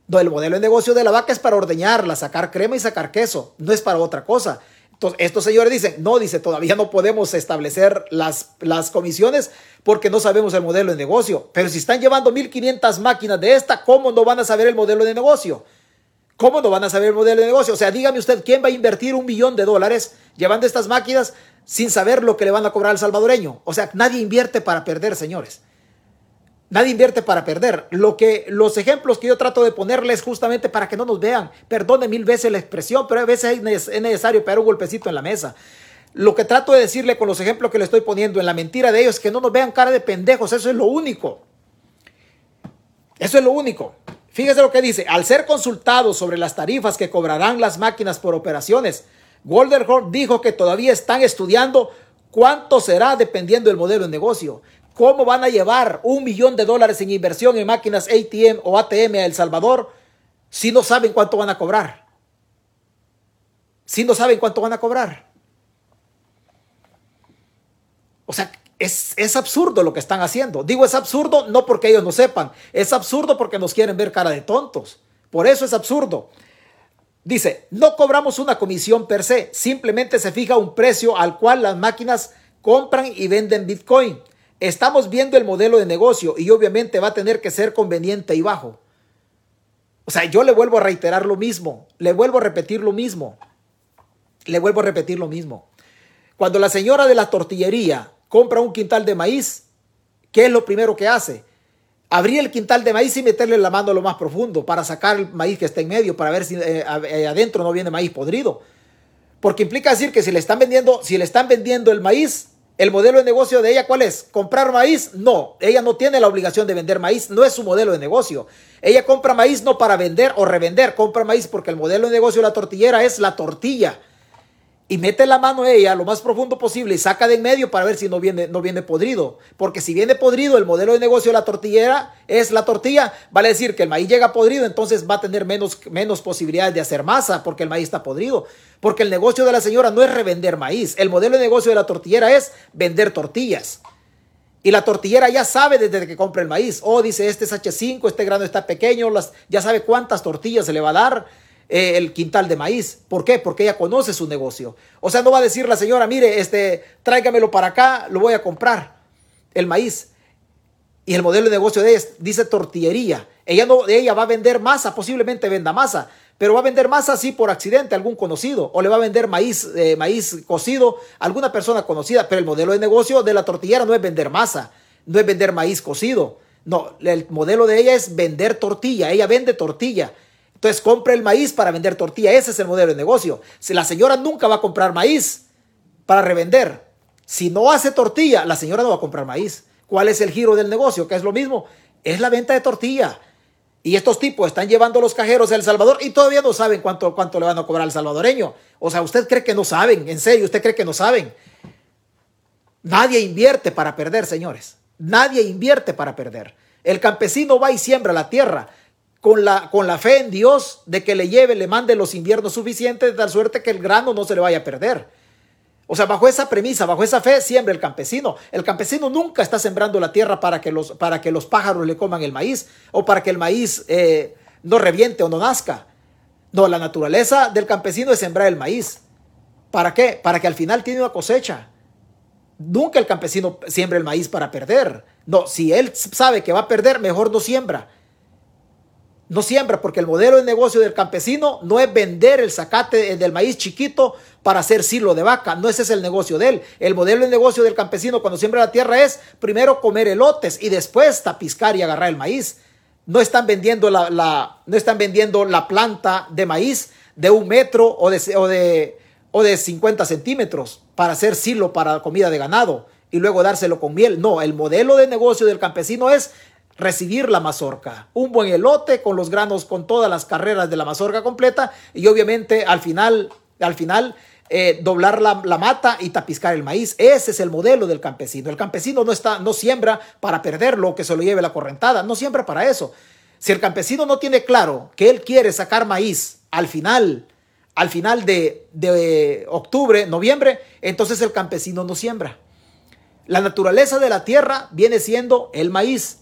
No, el modelo de negocio de la vaca es para ordeñarla, sacar crema y sacar queso, no es para otra cosa. Entonces, estos señores dicen, no, dice, todavía no podemos establecer las, las comisiones porque no sabemos el modelo de negocio. Pero si están llevando 1.500 máquinas de esta, ¿cómo no van a saber el modelo de negocio? ¿Cómo no van a saber el modelo de negocio? O sea, dígame usted, ¿quién va a invertir un millón de dólares llevando estas máquinas sin saber lo que le van a cobrar al salvadoreño? O sea, nadie invierte para perder, señores. Nadie invierte para perder. Lo que, los ejemplos que yo trato de ponerles justamente para que no nos vean. Perdone mil veces la expresión, pero a veces es necesario pegar un golpecito en la mesa. Lo que trato de decirle con los ejemplos que le estoy poniendo en la mentira de ellos es que no nos vean cara de pendejos. Eso es lo único. Eso es lo único. Fíjese lo que dice, al ser consultado sobre las tarifas que cobrarán las máquinas por operaciones, Golderhorn dijo que todavía están estudiando cuánto será dependiendo del modelo de negocio. ¿Cómo van a llevar un millón de dólares en inversión en máquinas ATM o ATM a El Salvador si no saben cuánto van a cobrar? Si no saben cuánto van a cobrar. O sea, es, absurdo lo que están haciendo. Digo es absurdo no porque ellos no sepan, es absurdo porque nos quieren ver cara de tontos. Por eso es absurdo. Dice, no cobramos una comisión per se, simplemente se fija un precio al cual las máquinas compran y venden Bitcoin. Estamos viendo el modelo de negocio y obviamente va a tener que ser conveniente y bajo. O sea, yo le vuelvo a reiterar lo mismo, le vuelvo a repetir lo mismo, le vuelvo a repetir lo mismo. Cuando la señora de la tortillería compra un quintal de maíz, ¿qué es lo primero que hace? Abrir el quintal de maíz y meterle la mano a lo más profundo para sacar el maíz que está en medio, para ver si eh, eh, adentro no viene maíz podrido. Porque implica decir que si le están vendiendo, si le están vendiendo el maíz, el modelo de negocio de ella, ¿cuál es? ¿Comprar maíz? No, ella no tiene la obligación de vender maíz, no es su modelo de negocio. Ella compra maíz no para vender o revender, compra maíz porque el modelo de negocio de la tortillera es la tortilla y mete la mano ella lo más profundo posible y saca de en medio para ver si no viene, no viene podrido. Porque si viene podrido, el modelo de negocio de la tortillera es la tortilla, vale decir que el maíz llega podrido, entonces va a tener menos, menos posibilidades de hacer masa porque el maíz está podrido. Porque el negocio de la señora no es revender maíz, el modelo de negocio de la tortillera es vender tortillas. Y la tortillera ya sabe desde que compra el maíz. Oh, dice, este es H5, este grano está pequeño, ya sabe cuántas tortillas se le va a dar eh, el quintal de maíz. ¿Por qué? Porque ella conoce su negocio. O sea, no va a decir la señora, mire, este, tráigamelo para acá, lo voy a comprar, el maíz. Y el modelo de negocio de ella dice tortillería. Ella, no, ella va a vender masa, posiblemente venda masa, pero va a vender masa así por accidente algún conocido, o le va a vender maíz, eh, maíz cocido alguna persona conocida, pero el modelo de negocio de la tortillera no es vender masa, no es vender maíz cocido. No, el modelo de ella es vender tortilla, ella vende tortilla. Entonces compra el maíz para vender tortilla. Ese es el modelo de negocio. Si la señora nunca va a comprar maíz para revender, si no hace tortilla, la señora no va a comprar maíz. ¿Cuál es el giro del negocio? Que es lo mismo. Es la venta de tortilla. Y estos tipos están llevando los cajeros a El Salvador y todavía no saben cuánto, cuánto le van a cobrar al salvadoreño. O sea, usted cree que no saben. En serio, usted cree que no saben. Nadie invierte para perder, señores. Nadie invierte para perder. El campesino va y siembra la tierra con la, con la fe en Dios de que le lleve, le mande los inviernos suficientes de tal suerte que el grano no se le vaya a perder. O sea, bajo esa premisa, bajo esa fe, siembra el campesino. El campesino nunca está sembrando la tierra para que los, para que los pájaros le coman el maíz o para que el maíz eh, no reviente o no nazca. No, la naturaleza del campesino es sembrar el maíz. ¿Para qué? Para que al final tiene una cosecha. Nunca el campesino siembra el maíz para perder. No, si él sabe que va a perder, mejor no siembra no siembra, porque el modelo de negocio del campesino no es vender el zacate del maíz chiquito para hacer silo de vaca, no ese es el negocio de él. El modelo de negocio del campesino cuando siembra la tierra es primero comer elotes y después tapiscar y agarrar el maíz. No están vendiendo la, no están vendiendo la planta de maíz de un metro o de, o de, o de 50 centímetros para hacer silo para comida de ganado. y luego dárselo con miel. No, el modelo de negocio del campesino es recibir la mazorca, un buen elote con los granos, con todas las carreras de la mazorca completa y obviamente al final, al final eh, doblar la, mata y tapiscar el maíz. Ese es el modelo del campesino. El campesino no está, no siembra para perderlo, que se lo lleve la correntada, no siembra para eso. Si el campesino no tiene claro que él quiere sacar maíz al final, al final de, de octubre, noviembre, entonces el campesino no siembra. La naturaleza de la tierra viene siendo el maíz,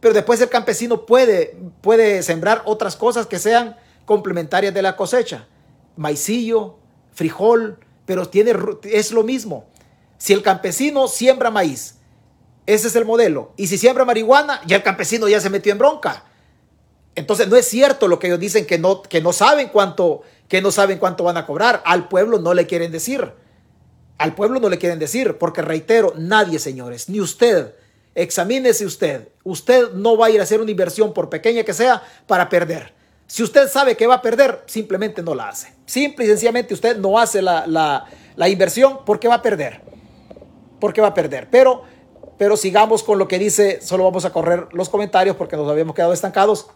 pero después el campesino puede, puede sembrar otras cosas que sean complementarias de la cosecha. Maicillo, frijol, pero tiene, es lo mismo. Si el campesino siembra maíz, ese es el modelo. Y si siembra marihuana, ya el campesino ya se metió en bronca. Entonces no es cierto lo que ellos dicen que no, que no saben cuánto, que no saben cuánto van a cobrar. Al pueblo no le quieren decir. Al pueblo no le quieren decir, porque reitero, nadie, señores, ni usted, examínese usted. Usted no va a ir a hacer una inversión, por pequeña que sea, para perder. Si usted sabe que va a perder, simplemente no la hace. Simple y sencillamente usted no hace la, inversión porque va a perder. Porque va a perder. Pero, pero sigamos con lo que dice, solo vamos a correr los comentarios porque nos habíamos quedado estancados.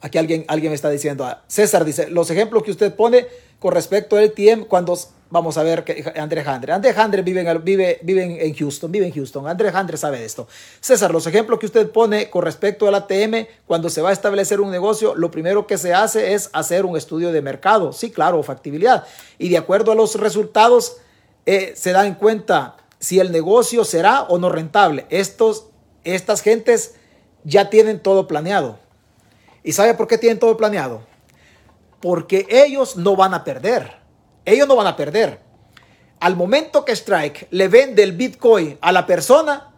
Aquí alguien, alguien me está diciendo, ah, César dice, los ejemplos que usted pone con respecto al TM cuando Vamos a ver que André Handre. André Handre vive en, en Houston, vive en Houston. André Handre sabe de esto. César, los ejemplos que usted pone con respecto al ATM, cuando se va a establecer un negocio, lo primero que se hace es hacer un estudio de mercado. Sí, claro, factibilidad. Y de acuerdo a los resultados, eh, se da en cuenta si el negocio será o no rentable. Estos, estas gentes ya tienen todo planeado. ¿Y sabe por qué tienen todo planeado? Porque ellos no van a perder. Ellos no van a perder. Al momento que Strike le vende el Bitcoin a la persona,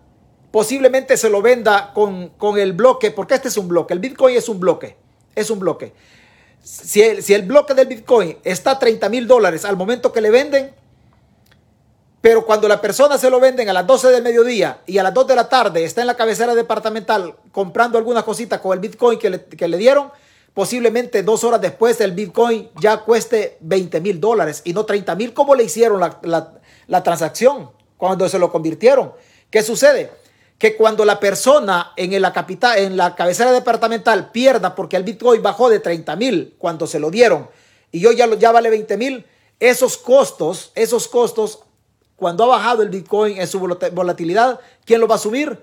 posiblemente se lo venda con, el bloque, porque este es un bloque. El Bitcoin es un bloque. Es un bloque. Si el, si el bloque del Bitcoin está a 30 mil dólares al momento que le venden, pero cuando la persona se lo venden a las 12 del mediodía y a las 2 de la tarde está en la cabecera departamental comprando alguna cosita con el Bitcoin que le, que le dieron, posiblemente dos horas después el Bitcoin ya cueste 20 mil dólares y no 30 mil como le hicieron la, transacción cuando se lo convirtieron. ¿Qué sucede? Que cuando la persona en la, capital, en la cabecera departamental pierda porque el Bitcoin bajó de 30 mil cuando se lo dieron y hoy ya, ya vale 20 mil, esos costos, esos costos, cuando ha bajado el Bitcoin en su volatilidad, ¿quién lo va a subir?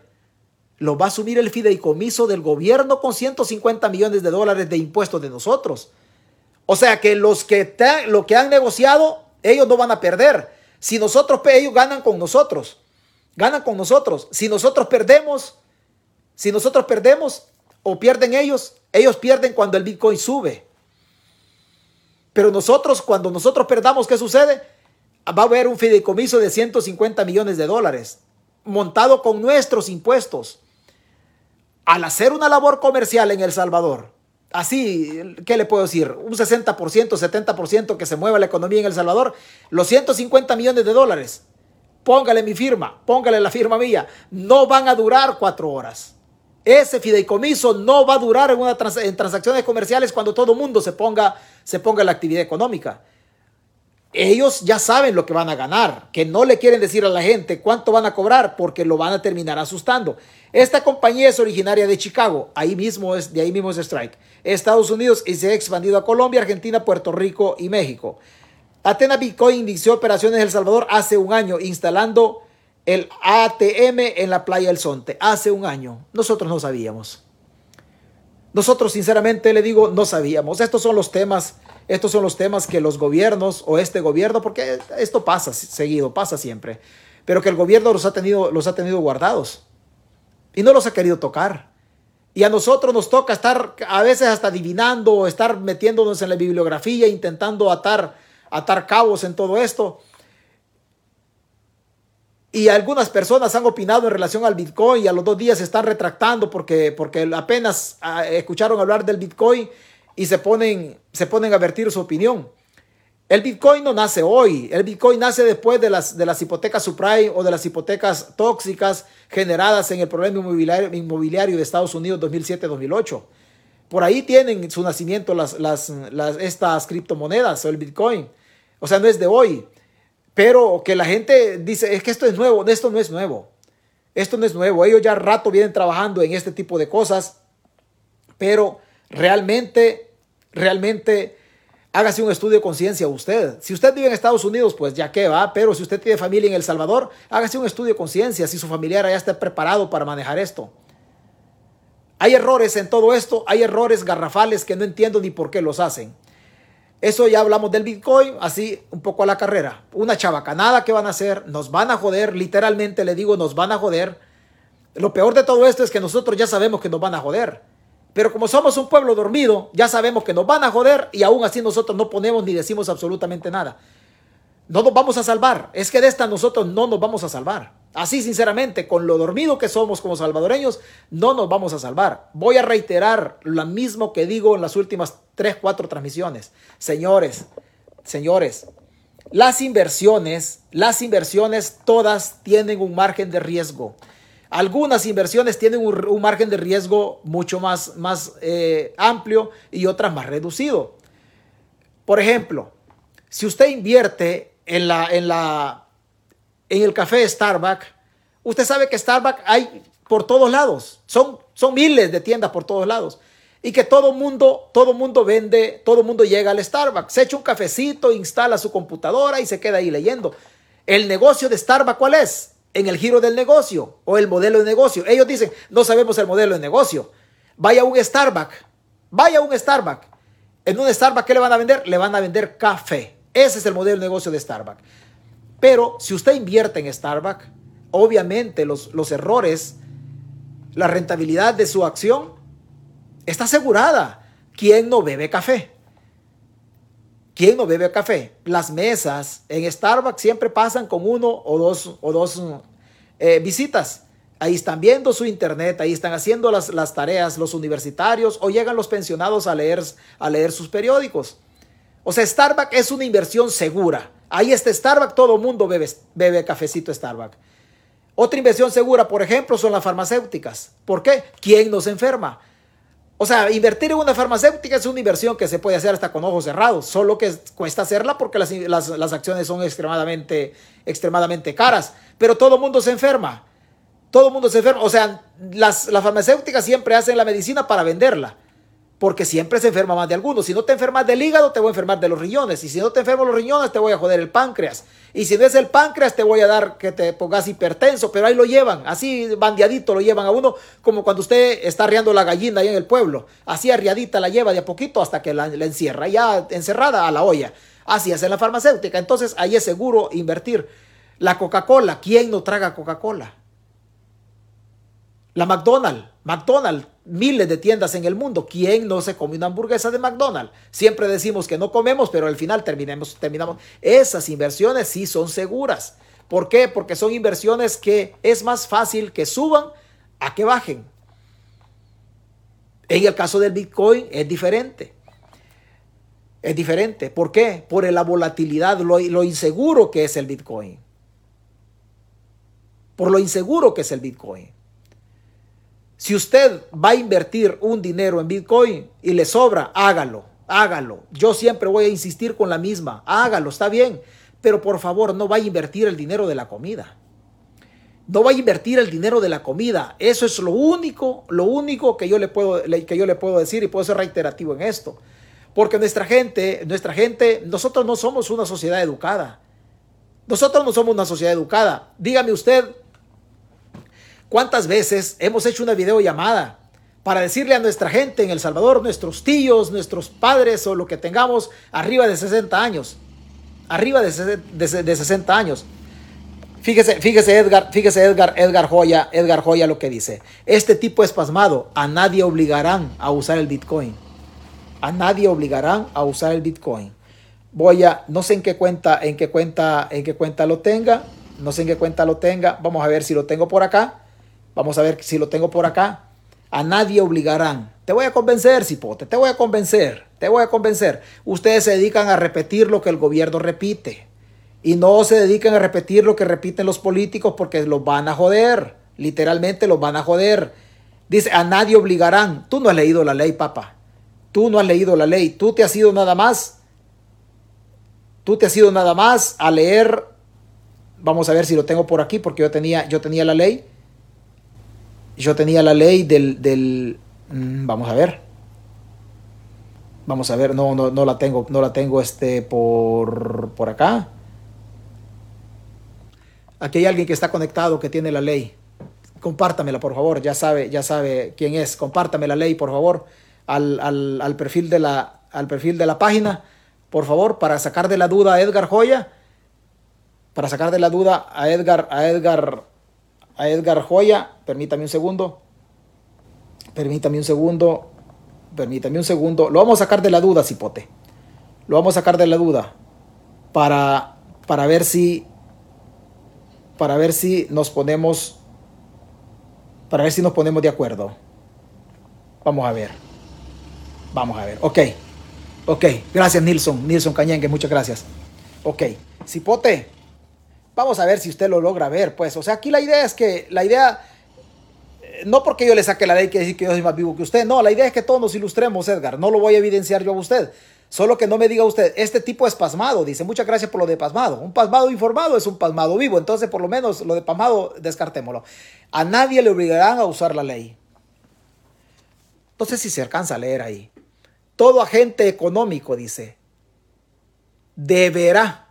lo va a asumir el fideicomiso del gobierno con 150 millones de dólares de impuestos de nosotros. O sea que los que, lo que han negociado, ellos no van a perder. Si nosotros, ellos ganan con nosotros. Ganan con nosotros. Si nosotros perdemos, si nosotros perdemos o pierden ellos, ellos pierden cuando el Bitcoin sube. Pero nosotros, cuando nosotros perdamos, ¿qué sucede? Va a haber un fideicomiso de 150 millones de dólares montado con nuestros impuestos al hacer una labor comercial en El Salvador, así, ¿qué le puedo decir? Un 60%, 70% que se mueva la economía en El Salvador, los 150 millones de dólares, póngale mi firma, póngale la firma mía, no van a durar cuatro horas. Ese fideicomiso no va a durar en, una en transacciones comerciales cuando todo el mundo se ponga, se ponga en la actividad económica ellos ya saben lo que van a ganar, que no le quieren decir a la gente cuánto van a cobrar porque lo van a terminar asustando. Esta compañía es originaria de Chicago, ahí mismo es, de ahí mismo es Strike, Estados Unidos y se ha expandido a Colombia, Argentina, Puerto Rico y México. Atena Bitcoin inició operaciones en El Salvador hace un año instalando el ATM en la playa del Sonte. Hace un año. Nosotros no sabíamos. Nosotros sinceramente le digo, no sabíamos. Estos son los temas estos son los temas que los gobiernos o este gobierno, porque esto pasa seguido, pasa siempre, pero que el gobierno los ha tenido, los ha tenido guardados y no los ha querido tocar. Y a nosotros nos toca estar a veces hasta adivinando, estar metiéndonos en la bibliografía, intentando atar, atar cabos en todo esto. Y algunas personas han opinado en relación al Bitcoin y a los dos días se están retractando porque, porque apenas ah, escucharon hablar del Bitcoin y se ponen, se ponen a vertir su opinión. El Bitcoin no nace hoy, el Bitcoin nace después de las, de las hipotecas subprime o de las hipotecas tóxicas generadas en el problema inmobiliario, inmobiliario de Estados Unidos 2007-2008. Por ahí tienen su nacimiento las, las, estas criptomonedas o el Bitcoin. O sea, no es de hoy. Pero que la gente dice, es que esto es nuevo, esto no es nuevo. Esto no es nuevo. Ellos ya rato vienen trabajando en este tipo de cosas. Pero realmente, realmente, hágase un estudio de conciencia usted. Si usted vive en Estados Unidos, pues ya que va. Pero si usted tiene familia en El Salvador, hágase un estudio de conciencia si su familiar ya está preparado para manejar esto. Hay errores en todo esto, hay errores garrafales que no entiendo ni por qué los hacen. Eso ya hablamos del Bitcoin, así un poco a la carrera. Una chabacanada que van a hacer, nos van a joder, literalmente le digo, nos van a joder. Lo peor de todo esto es que nosotros ya sabemos que nos van a joder. Pero como somos un pueblo dormido, ya sabemos que nos van a joder y aún así nosotros no ponemos ni decimos absolutamente nada. No nos vamos a salvar. Es que de esta nosotros no nos vamos a salvar. Así sinceramente, con lo dormido que somos como salvadoreños, no nos vamos a salvar. Voy a reiterar lo mismo que digo en las últimas 3, 4 transmisiones. Señores, señores, las inversiones, las inversiones todas tienen un margen de riesgo. Algunas inversiones tienen un, margen de riesgo mucho más, más eh, amplio y otras más reducido. Por ejemplo, si usted invierte en la, en la en el café Starbucks, usted sabe que Starbucks hay por todos lados. Son, son miles de tiendas por todos lados. Y que todo mundo, todo mundo vende, todo mundo llega al Starbucks. Se echa un cafecito, instala su computadora y se queda ahí leyendo. El negocio de Starbucks, ¿cuál es? En el giro del negocio o el modelo de negocio. Ellos dicen, no sabemos el modelo de negocio. Vaya a un Starbucks. Vaya a un Starbucks. En un Starbucks, ¿qué le van a vender? Le van a vender café. Ese es el modelo de negocio de Starbucks. Pero si usted invierte en Starbucks, obviamente los, los errores, la rentabilidad de su acción está asegurada. ¿Quién no bebe café? ¿Quién no bebe café? Las mesas en Starbucks siempre pasan con uno o dos, o dos eh, visitas. Ahí están viendo su internet, ahí están haciendo las, las, tareas los universitarios o llegan los pensionados a leer, a leer sus periódicos. O sea, Starbucks es una inversión segura. Ahí está Starbucks, todo el mundo bebe, bebe cafecito Starbucks. Otra inversión segura, por ejemplo, son las farmacéuticas. ¿Por qué? ¿Quién nos enferma? O sea, invertir en una farmacéutica es una inversión que se puede hacer hasta con ojos cerrados, solo que cuesta hacerla porque las, acciones son extremadamente, extremadamente caras. Pero todo el mundo se enferma. Todo el mundo se enferma. O sea, las, las farmacéuticas siempre hacen la medicina para venderla porque siempre se enferma más de algunos. Si no te enfermas del hígado, te voy a enfermar de los riñones. Y si no te enfermo los riñones, te voy a joder el páncreas. Y si no es el páncreas, te voy a dar que te pongas hipertenso. Pero ahí lo llevan, así bandeadito lo llevan a uno, como cuando usted está arriando la gallina ahí en el pueblo. Así arriadita la lleva de a poquito hasta que la, la encierra, ya encerrada a la olla. Así hace la farmacéutica. Entonces ahí es seguro invertir. La Coca-Cola, ¿quién no traga Coca-Cola? La McDonald's, McDonald's, miles de tiendas en el mundo. ¿Quién no se come una hamburguesa de McDonald's? Siempre decimos que no comemos, pero al final terminamos, terminamos. Esas inversiones sí son seguras. ¿Por qué? Porque son inversiones que es más fácil que suban a que bajen. En el caso del Bitcoin es diferente. Es diferente. ¿Por qué? Por la volatilidad, lo, lo inseguro que es el Bitcoin. Por lo inseguro que es el Bitcoin. Si usted va a invertir un dinero en Bitcoin y le sobra, hágalo, hágalo. Yo siempre voy a insistir con la misma, hágalo, está bien, pero por favor no vaya a invertir el dinero de la comida. No vaya a invertir el dinero de la comida. Eso es lo único, lo único que yo le puedo, que yo le puedo decir y puedo ser reiterativo en esto. Porque nuestra gente, nuestra gente, nosotros no somos una sociedad educada. Nosotros no somos una sociedad educada. Dígame usted, ¿Cuántas veces hemos hecho una videollamada para decirle a nuestra gente en El Salvador, nuestros tíos, nuestros padres o lo que tengamos arriba de 60 años? Arriba de, 60 años. Fíjese, fíjese Edgar, fíjese Edgar, Edgar Joya, Edgar Joya lo que dice. Este tipo espasmado, a nadie obligarán a usar el Bitcoin. A nadie obligarán a usar el Bitcoin. Voy a, no sé en qué cuenta, en qué cuenta, en qué cuenta lo tenga. No sé en qué cuenta lo tenga. Vamos a ver si lo tengo por acá. Vamos a ver si lo tengo por acá. A nadie obligarán. Te voy a convencer, cipote, te voy a convencer, te voy a convencer. Ustedes se dedican a repetir lo que el gobierno repite. Y no se dedican a repetir lo que repiten los políticos porque los van a joder. Literalmente los van a joder. Dice, a nadie obligarán. Tú no has leído la ley, papá. Tú no has leído la ley. Tú te has ido nada más. Tú te has ido nada más a leer Vamos a ver si lo tengo por aquí, porque yo tenía, yo tenía la ley. Yo tenía la ley del, del mm, vamos a ver. Vamos a ver, no, no, no la tengo, no la tengo este por, por acá. Aquí hay alguien que está conectado que tiene la ley. Compártamela, por favor. Ya sabe, ya sabe quién es. Compártame la ley, por favor, al, al, perfil, de la, al perfil de la página. Por favor, para sacar de la duda a Edgar Joya para sacar de la duda a Edgar, a Edgar, a Edgar Joya, permítame un segundo, permítame un segundo, permítame un segundo, lo vamos a sacar de la duda, Cipote, lo vamos a sacar de la duda para, para ver si, para ver si nos ponemos, para ver si nos ponemos de acuerdo. Vamos a ver, vamos a ver, ok, ok, gracias Nilson, Nilson Cañengue, muchas gracias. Ok, Cipote, Vamos a ver si usted lo logra ver, pues. O sea, aquí la idea es que, la idea, eh, no porque yo le saque la ley que decir que yo soy más vivo que usted, no, la idea es que todos nos ilustremos, Edgar. No lo voy a evidenciar yo a usted. Solo que no me diga usted, este tipo es pasmado, dice, muchas gracias por lo de pasmado. Un pasmado informado es un pasmado vivo, entonces por lo menos lo de pasmado descartémoslo. A nadie le obligarán a usar la ley. Entonces si se alcanza a leer ahí. Todo agente económico, dice, deberá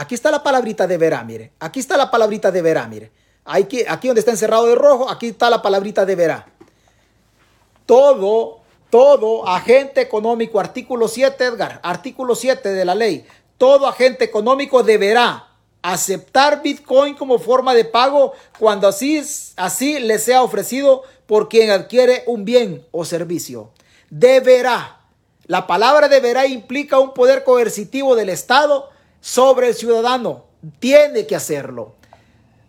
Aquí está la palabrita de verá, mire. Aquí está la palabrita de verá, mire. Aquí, aquí donde está encerrado de rojo, aquí está la palabrita de verá. Todo, todo agente económico, artículo 7, Edgar, artículo 7 de la ley. Todo agente económico deberá aceptar Bitcoin como forma de pago cuando así, así le sea ofrecido por quien adquiere un bien o servicio. Deberá. La palabra deberá implica un poder coercitivo del Estado sobre el ciudadano. Tiene que hacerlo.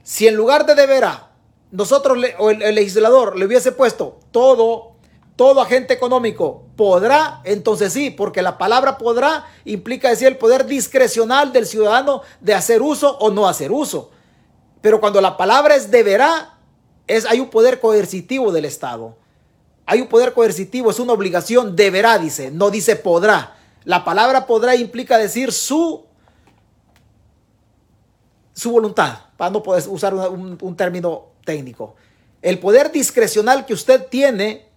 Si en lugar de deberá, nosotros o el, legislador le hubiese puesto todo, todo agente económico podrá, entonces sí, porque la palabra podrá implica decir el poder discrecional del ciudadano de hacer uso o no hacer uso. Pero cuando la palabra es deberá, es, hay un poder coercitivo del Estado. Hay un poder coercitivo, es una obligación, deberá, dice, no dice podrá. La palabra podrá implica decir su su voluntad, para no poder usar un, término técnico. El poder discrecional que usted tiene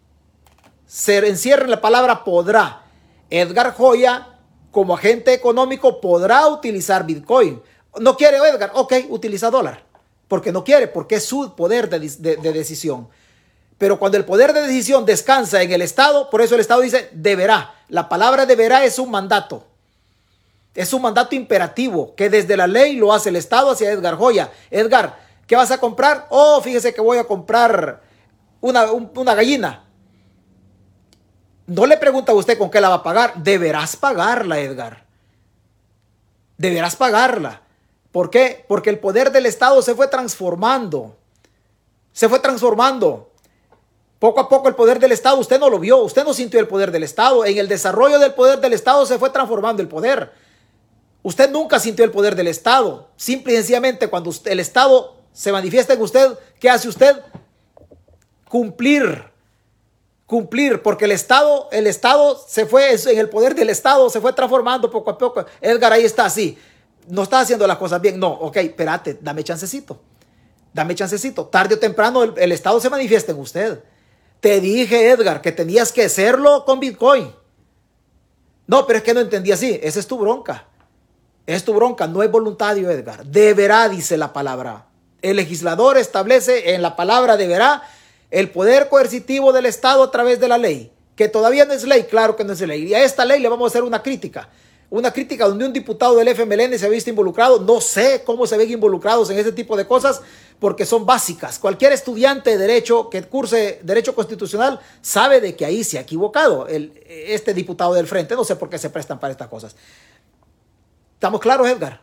se encierra en la palabra podrá. Edgar Joya, como agente económico, podrá utilizar Bitcoin. No quiere Edgar, ok, utiliza dólar. Porque no quiere, porque es su poder de, de decisión. Pero cuando el poder de decisión descansa en el Estado, por eso el Estado dice deberá. La palabra deberá es un mandato. Es un mandato imperativo que desde la ley lo hace el Estado hacia Edgar Joya. Edgar, ¿qué vas a comprar? Oh, fíjese que voy a comprar una, una gallina. No le pregunta a usted con qué la va a pagar. Deberás pagarla, Edgar. Deberás pagarla. ¿Por qué? Porque el poder del Estado se fue transformando. Se fue transformando. Poco a poco el poder del Estado, usted no lo vio, usted no sintió el poder del Estado. En el desarrollo del poder del Estado se fue transformando el poder. Usted nunca sintió el poder del Estado. Simple y sencillamente cuando el Estado se manifiesta en usted, ¿qué hace usted? Cumplir. Cumplir, porque el Estado, el Estado se fue, en el poder del Estado se fue transformando poco a poco. Edgar ahí está así. No está haciendo las cosas bien. No, ok, espérate, dame chancecito. Dame chancecito. Tarde o temprano el, el Estado se manifiesta en usted. Te dije, Edgar, que tenías que hacerlo con Bitcoin. No, pero es que no entendí así. Esa es tu bronca. Es tu bronca, no es voluntario, Edgar. Deberá, dice la palabra. El legislador establece en la palabra deberá el poder coercitivo del Estado a través de la ley, que todavía no es ley, claro que no es ley. Y a esta ley le vamos a hacer una crítica. Una crítica donde un diputado del FMLN se ha visto involucrado. No sé cómo se ven involucrados en ese tipo de cosas porque son básicas. Cualquier estudiante de derecho que curse derecho constitucional sabe de que ahí se ha equivocado el, este diputado del frente. No sé por qué se prestan para estas cosas. ¿Estamos claros, Edgar?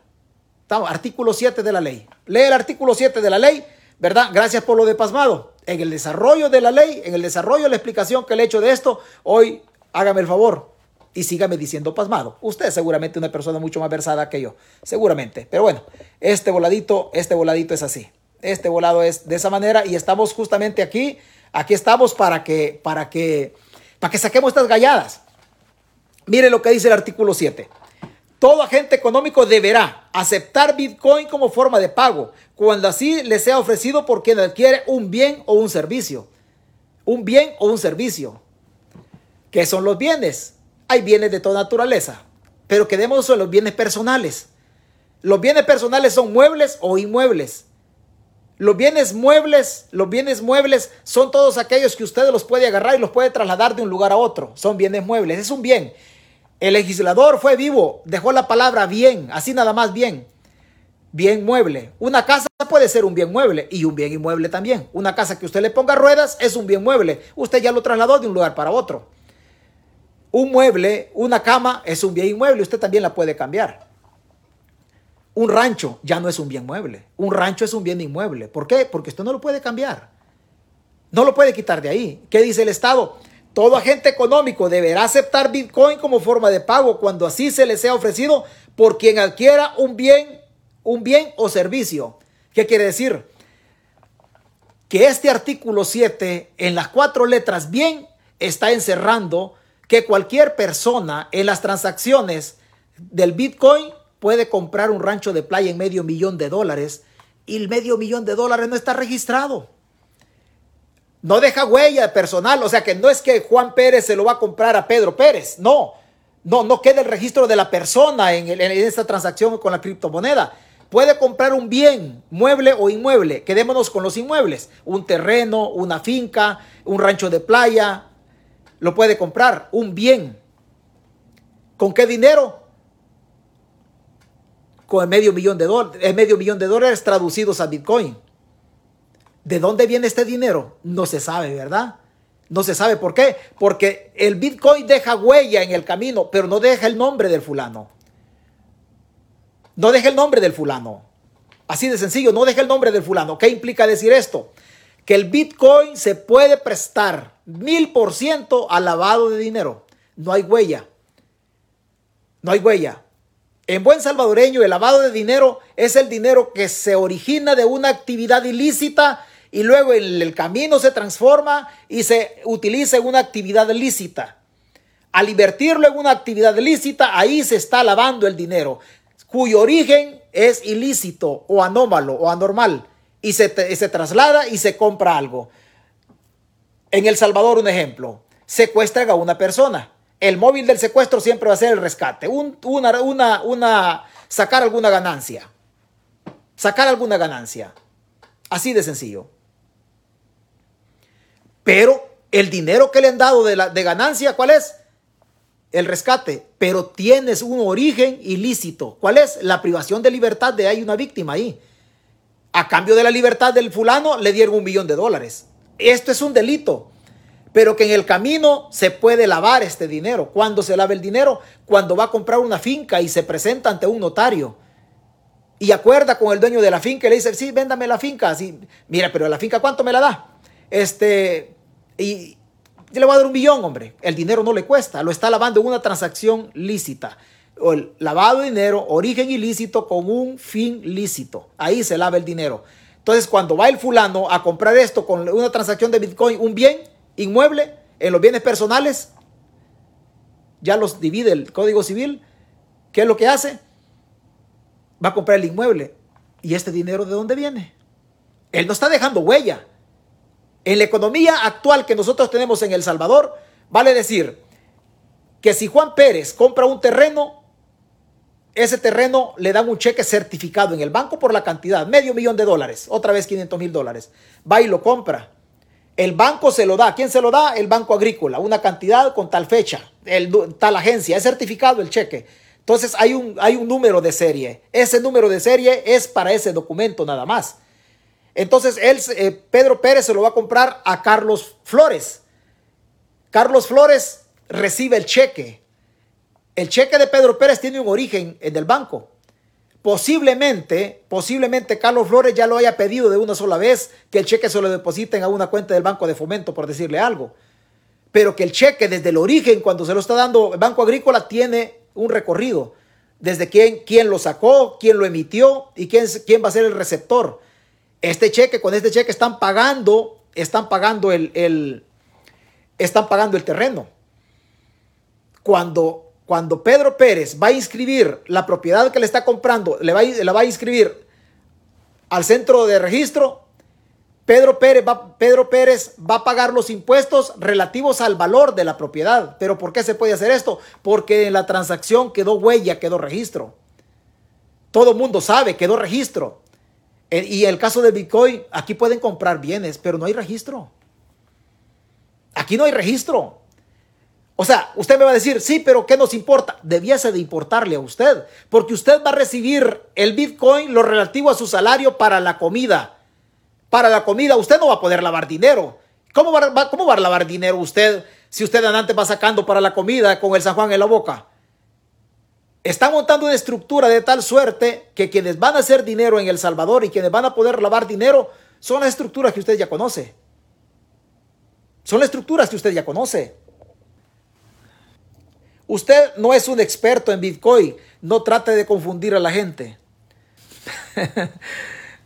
Estamos, artículo 7 de la ley. Lee el artículo 7 de la ley, ¿verdad? Gracias por lo de pasmado. En el desarrollo de la ley, en el desarrollo de la explicación que le he hecho de esto, hoy hágame el favor y sígame diciendo pasmado. Usted es seguramente una persona mucho más versada que yo, seguramente. Pero bueno, este voladito, este voladito es así. Este volado es de esa manera y estamos justamente aquí. Aquí estamos para que, para que, para que saquemos estas galladas. Mire lo que dice el artículo 7. Todo agente económico deberá aceptar Bitcoin como forma de pago cuando así le sea ofrecido por quien adquiere un bien o un servicio. Un bien o un servicio. ¿Qué son los bienes? Hay bienes de toda naturaleza, pero quedemos en los bienes personales. Los bienes personales son muebles o inmuebles. Los bienes muebles, los bienes muebles son todos aquellos que usted los puede agarrar y los puede trasladar de un lugar a otro. Son bienes muebles, es un bien. El legislador fue vivo, dejó la palabra bien, así nada más bien. Bien mueble. Una casa puede ser un bien mueble y un bien inmueble también. Una casa que usted le ponga ruedas es un bien mueble. Usted ya lo trasladó de un lugar para otro. Un mueble, una cama es un bien inmueble. Usted también la puede cambiar. Un rancho ya no es un bien mueble. Un rancho es un bien inmueble. ¿Por qué? Porque usted no lo puede cambiar. No lo puede quitar de ahí. ¿Qué dice el Estado? Todo agente económico deberá aceptar Bitcoin como forma de pago cuando así se le sea ofrecido por quien adquiera un bien, un bien o servicio. ¿Qué quiere decir? Que este artículo 7 en las cuatro letras bien está encerrando que cualquier persona en las transacciones del Bitcoin puede comprar un rancho de playa en medio millón de dólares y el medio millón de dólares no está registrado no deja huella personal, o sea que no es que Juan Pérez se lo va a comprar a Pedro Pérez, no, no, no queda el registro de la persona en, esta transacción con la criptomoneda. Puede comprar un bien, mueble o inmueble. Quedémonos con los inmuebles. Un terreno, una finca, un rancho de playa. Lo puede comprar. Un bien. ¿Con qué dinero? Con el medio millón de dólares, el medio millón de dólares traducidos a Bitcoin. ¿De dónde viene este dinero? No se sabe, ¿verdad? No se sabe por qué. Porque el Bitcoin deja huella en el camino, pero no deja el nombre del fulano. No deja el nombre del fulano. Así de sencillo, no deja el nombre del fulano. ¿Qué implica decir esto? Que el Bitcoin se puede prestar mil por ciento al lavado de dinero. No hay huella. No hay huella. En buen salvadoreño, el lavado de dinero es el dinero que se origina de una actividad ilícita y luego en el camino se transforma y se utiliza en una actividad lícita. Al invertirlo en una actividad lícita, ahí se está lavando el dinero, cuyo origen es ilícito o anómalo o anormal, y se, se traslada y se compra algo. En El Salvador, un ejemplo, secuestran a una persona. El móvil del secuestro siempre va a ser el rescate, una, una, una, sacar alguna ganancia. Sacar alguna ganancia. Así de sencillo. Pero el dinero que le han dado de, la, de ganancia, ¿cuál es? El rescate. Pero tienes un origen ilícito. ¿Cuál es? La privación de libertad de hay una víctima ahí. A cambio de la libertad del fulano le dieron un millón de dólares. Esto es un delito. Pero que en el camino se puede lavar este dinero. ¿Cuándo se lava el dinero? Cuando va a comprar una finca y se presenta ante un notario. Y acuerda con el dueño de la finca y le dice, sí, véndame la finca. Así, mira, pero la finca, ¿cuánto me la da? Este, y le va a dar un billón, hombre. El dinero no le cuesta, lo está lavando en una transacción lícita. O el lavado de dinero, origen ilícito con un fin lícito. Ahí se lava el dinero. Entonces, cuando va el fulano a comprar esto con una transacción de Bitcoin, un bien inmueble en los bienes personales, ya los divide el Código Civil. ¿Qué es lo que hace? Va a comprar el inmueble. ¿Y este dinero de dónde viene? Él no está dejando huella. En la economía actual que nosotros tenemos en El Salvador, vale decir que si Juan Pérez compra un terreno, ese terreno le dan un cheque certificado en el banco por la cantidad, medio millón de dólares, otra vez 500 mil dólares. Va y lo compra. El banco se lo da. ¿Quién se lo da? El Banco Agrícola. Una cantidad con tal fecha, el, tal agencia. Es certificado el cheque. Entonces hay un, hay un número de serie. Ese número de serie es para ese documento nada más. Entonces él, eh, Pedro Pérez se lo va a comprar a Carlos Flores. Carlos Flores recibe el cheque. El cheque de Pedro Pérez tiene un origen en el banco. Posiblemente, posiblemente Carlos Flores ya lo haya pedido de una sola vez que el cheque se lo depositen a una cuenta del Banco de Fomento, por decirle algo. Pero que el cheque desde el origen, cuando se lo está dando el Banco Agrícola, tiene un recorrido. Desde quién, quién lo sacó, quién lo emitió y quién, quién va a ser el receptor. Este cheque, con este cheque están pagando, están pagando el, están pagando el terreno. Cuando cuando Pedro Pérez va a inscribir la propiedad que le está comprando, le va, la va a inscribir al centro de registro, Pedro Pérez, va, Pedro Pérez va a pagar los impuestos relativos al valor de la propiedad. ¿Pero por qué se puede hacer esto? Porque en la transacción quedó huella, quedó registro. Todo el mundo sabe, quedó registro. Y el caso de Bitcoin, aquí pueden comprar bienes, pero no hay registro. Aquí no hay registro. O sea, usted me va a decir, sí, pero ¿qué nos importa? Debiese de importarle a usted, porque usted va a recibir el Bitcoin, lo relativo a su salario para la comida para la comida. Usted no va a poder lavar dinero. ¿Cómo va, cómo va a lavar dinero usted si usted adelante va sacando para la comida con el San Juan en la boca? Está montando una estructura de tal suerte que quienes van a hacer dinero en El Salvador y quienes van a poder lavar dinero son las estructuras que usted ya conoce. Son las estructuras que usted ya conoce. Usted no es un experto en Bitcoin. No trate de confundir a la gente.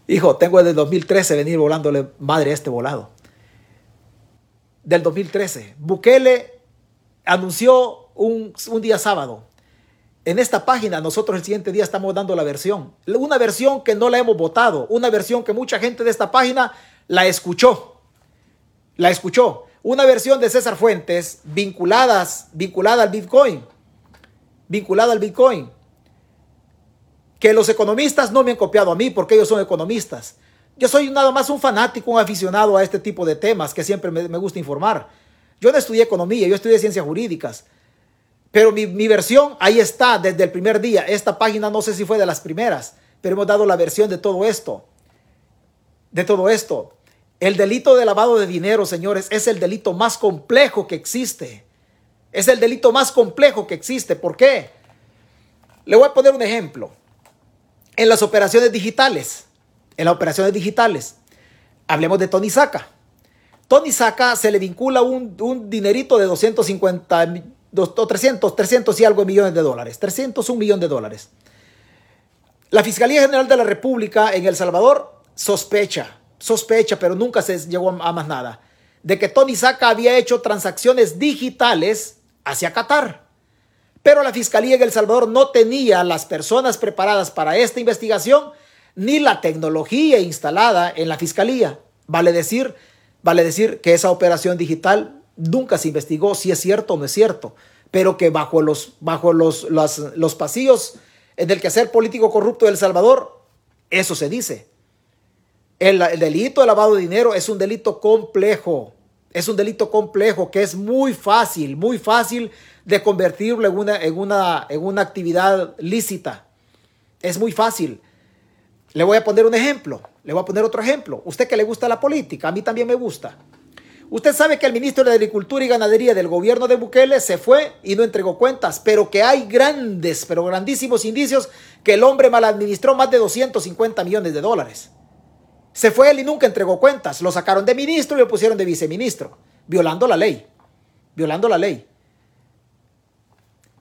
Hijo, tengo desde 2013 venir volándole madre a este volado. Del 2013. Bukele anunció un, un día sábado. En esta página nosotros el siguiente día estamos dando la versión. Una versión que no la hemos votado. Una versión que mucha gente de esta página la escuchó. La escuchó. Una versión de César Fuentes vinculadas, vinculada al Bitcoin. Vinculada al Bitcoin que los economistas no me han copiado a mí porque ellos son economistas. Yo soy nada más un fanático, un aficionado a este tipo de temas que siempre me, gusta informar. Yo no estudié economía, yo estudié ciencias jurídicas. Pero mi, versión ahí está desde el primer día. Esta página no sé si fue de las primeras, pero hemos dado la versión de todo esto. De todo esto. El delito de lavado de dinero, señores, es el delito más complejo que existe. Es el delito más complejo que existe. ¿Por qué? Le voy a poner un ejemplo en las operaciones digitales. En las operaciones digitales. Hablemos de Tony Saca. Tony Saca se le vincula un, un dinerito de 250 o 300, 300 y algo de millones de dólares. 300, un millón de dólares. La Fiscalía General de la República en El Salvador sospecha, sospecha, pero nunca se llegó a más nada, de que Tony Saca había hecho transacciones digitales hacia Qatar. Pero la Fiscalía en El Salvador no tenía las personas preparadas para esta investigación ni la tecnología instalada en la Fiscalía. Vale decir, vale decir que esa operación digital nunca se investigó si es cierto o no es cierto, pero que bajo los, bajo los, los, pasillos del quehacer político corrupto de El Salvador, eso se dice. El, el delito de lavado de dinero es un delito complejo, es un delito complejo que es muy fácil, muy fácil de convertirlo una, en una, en una actividad lícita. Es muy fácil. Le voy a poner un ejemplo. Le voy a poner otro ejemplo. Usted que le gusta la política, a mí también me gusta. Usted sabe que el ministro de Agricultura y Ganadería del gobierno de Bukele se fue y no entregó cuentas, pero que hay grandes, pero grandísimos indicios que el hombre mal administró más de 250 millones de dólares. Se fue él y nunca entregó cuentas. Lo sacaron de ministro y lo pusieron de viceministro, violando la ley. Violando la ley.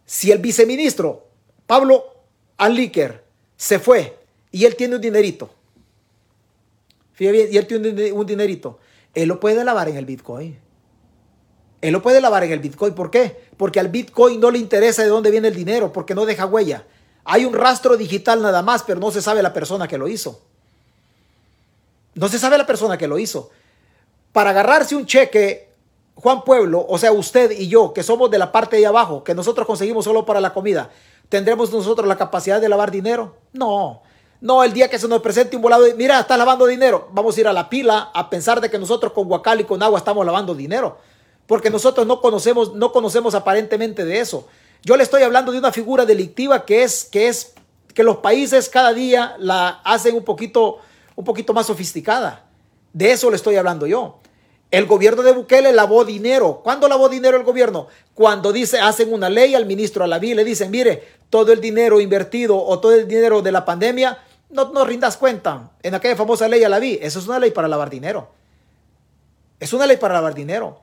Si el viceministro Pablo Anliker se fue y él tiene un dinerito, fíjate bien, y él tiene un dinerito, él lo puede lavar en el Bitcoin. Él lo puede lavar en el Bitcoin. ¿Por qué? Porque al Bitcoin no le interesa de dónde viene el dinero, porque no deja huella. Hay un rastro digital nada más, pero no se sabe la persona que lo hizo. No se sabe la persona que lo hizo. Para agarrarse un cheque Juan Pueblo, o sea, usted y yo, que somos de la parte de abajo, que nosotros conseguimos solo para la comida, ¿tendremos nosotros la capacidad de lavar dinero? No. No, el día que se nos presente un volado, mira, está lavando dinero, vamos a ir a la pila a pensar de que nosotros con guacal y con agua estamos lavando dinero, porque nosotros no conocemos, no conocemos aparentemente de eso. Yo le estoy hablando de una figura delictiva que es, que es, que los países cada día la hacen un poquito, un poquito más sofisticada. De eso le estoy hablando yo. El gobierno de Bukele lavó dinero. ¿Cuándo lavó dinero el gobierno? Cuando dice, hacen una ley al ministro Alaví, le dicen, mire, todo el dinero invertido o todo el dinero de la pandemia, no nos rindas cuenta. En aquella famosa ley Alaví, eso es una ley para lavar dinero. Es una ley para lavar dinero.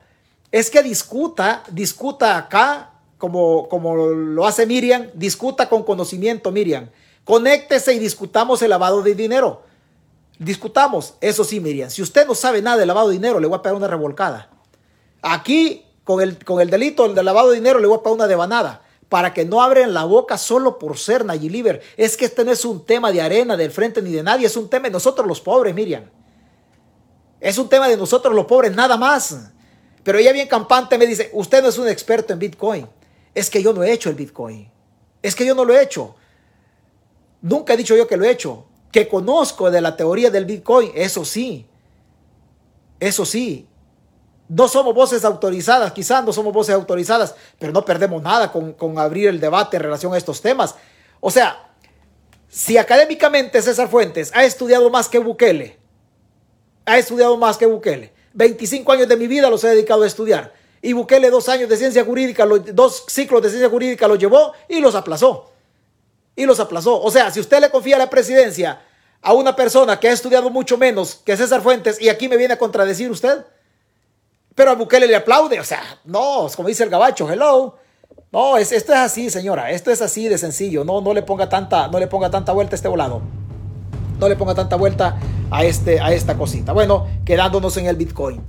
Es que discuta, discuta acá, como, como lo hace Miriam, discuta con conocimiento, Miriam. Conéctese y discutamos el lavado de dinero. Discutamos. Eso sí, Miriam, si usted no sabe nada de lavado de dinero, le voy a pegar una revolcada. Aquí, con el, con el delito del lavado de dinero, le voy a pegar una devanada. para que no abren la boca solo por ser Nayiliber. Es que este no es un tema de arena, del frente ni de nadie, es un tema de nosotros los pobres, Miriam. Es un tema de nosotros los pobres, nada más. Pero ella bien campante me dice, usted no es un experto en Bitcoin. Es que yo no he hecho el Bitcoin. Es que yo no lo he hecho. Nunca he dicho yo que lo he hecho. Que conozco de la teoría del Bitcoin, eso sí. Eso sí. No somos voces autorizadas, quizás no somos voces autorizadas, pero no perdemos nada con, con abrir el debate en relación a estos temas. O sea, si académicamente César Fuentes ha estudiado más que Bukele, ha estudiado más que Bukele, 25 años de mi vida los he dedicado a estudiar, y Bukele dos años de ciencia jurídica, dos ciclos de ciencia jurídica los llevó y los aplazó. Y los aplazó. O sea, si usted le confía la presidencia a una persona que ha estudiado mucho menos que César Fuentes y aquí me viene a contradecir usted, pero a Bukele le aplaude, o sea, no, como dice el gabacho, hello. No, es, esto es así, señora, esto es así de sencillo, no, no le ponga tanta, no le ponga tanta vuelta a este volado. No le ponga tanta vuelta a, este, a esta cosita. Bueno, quedándonos en el Bitcoin.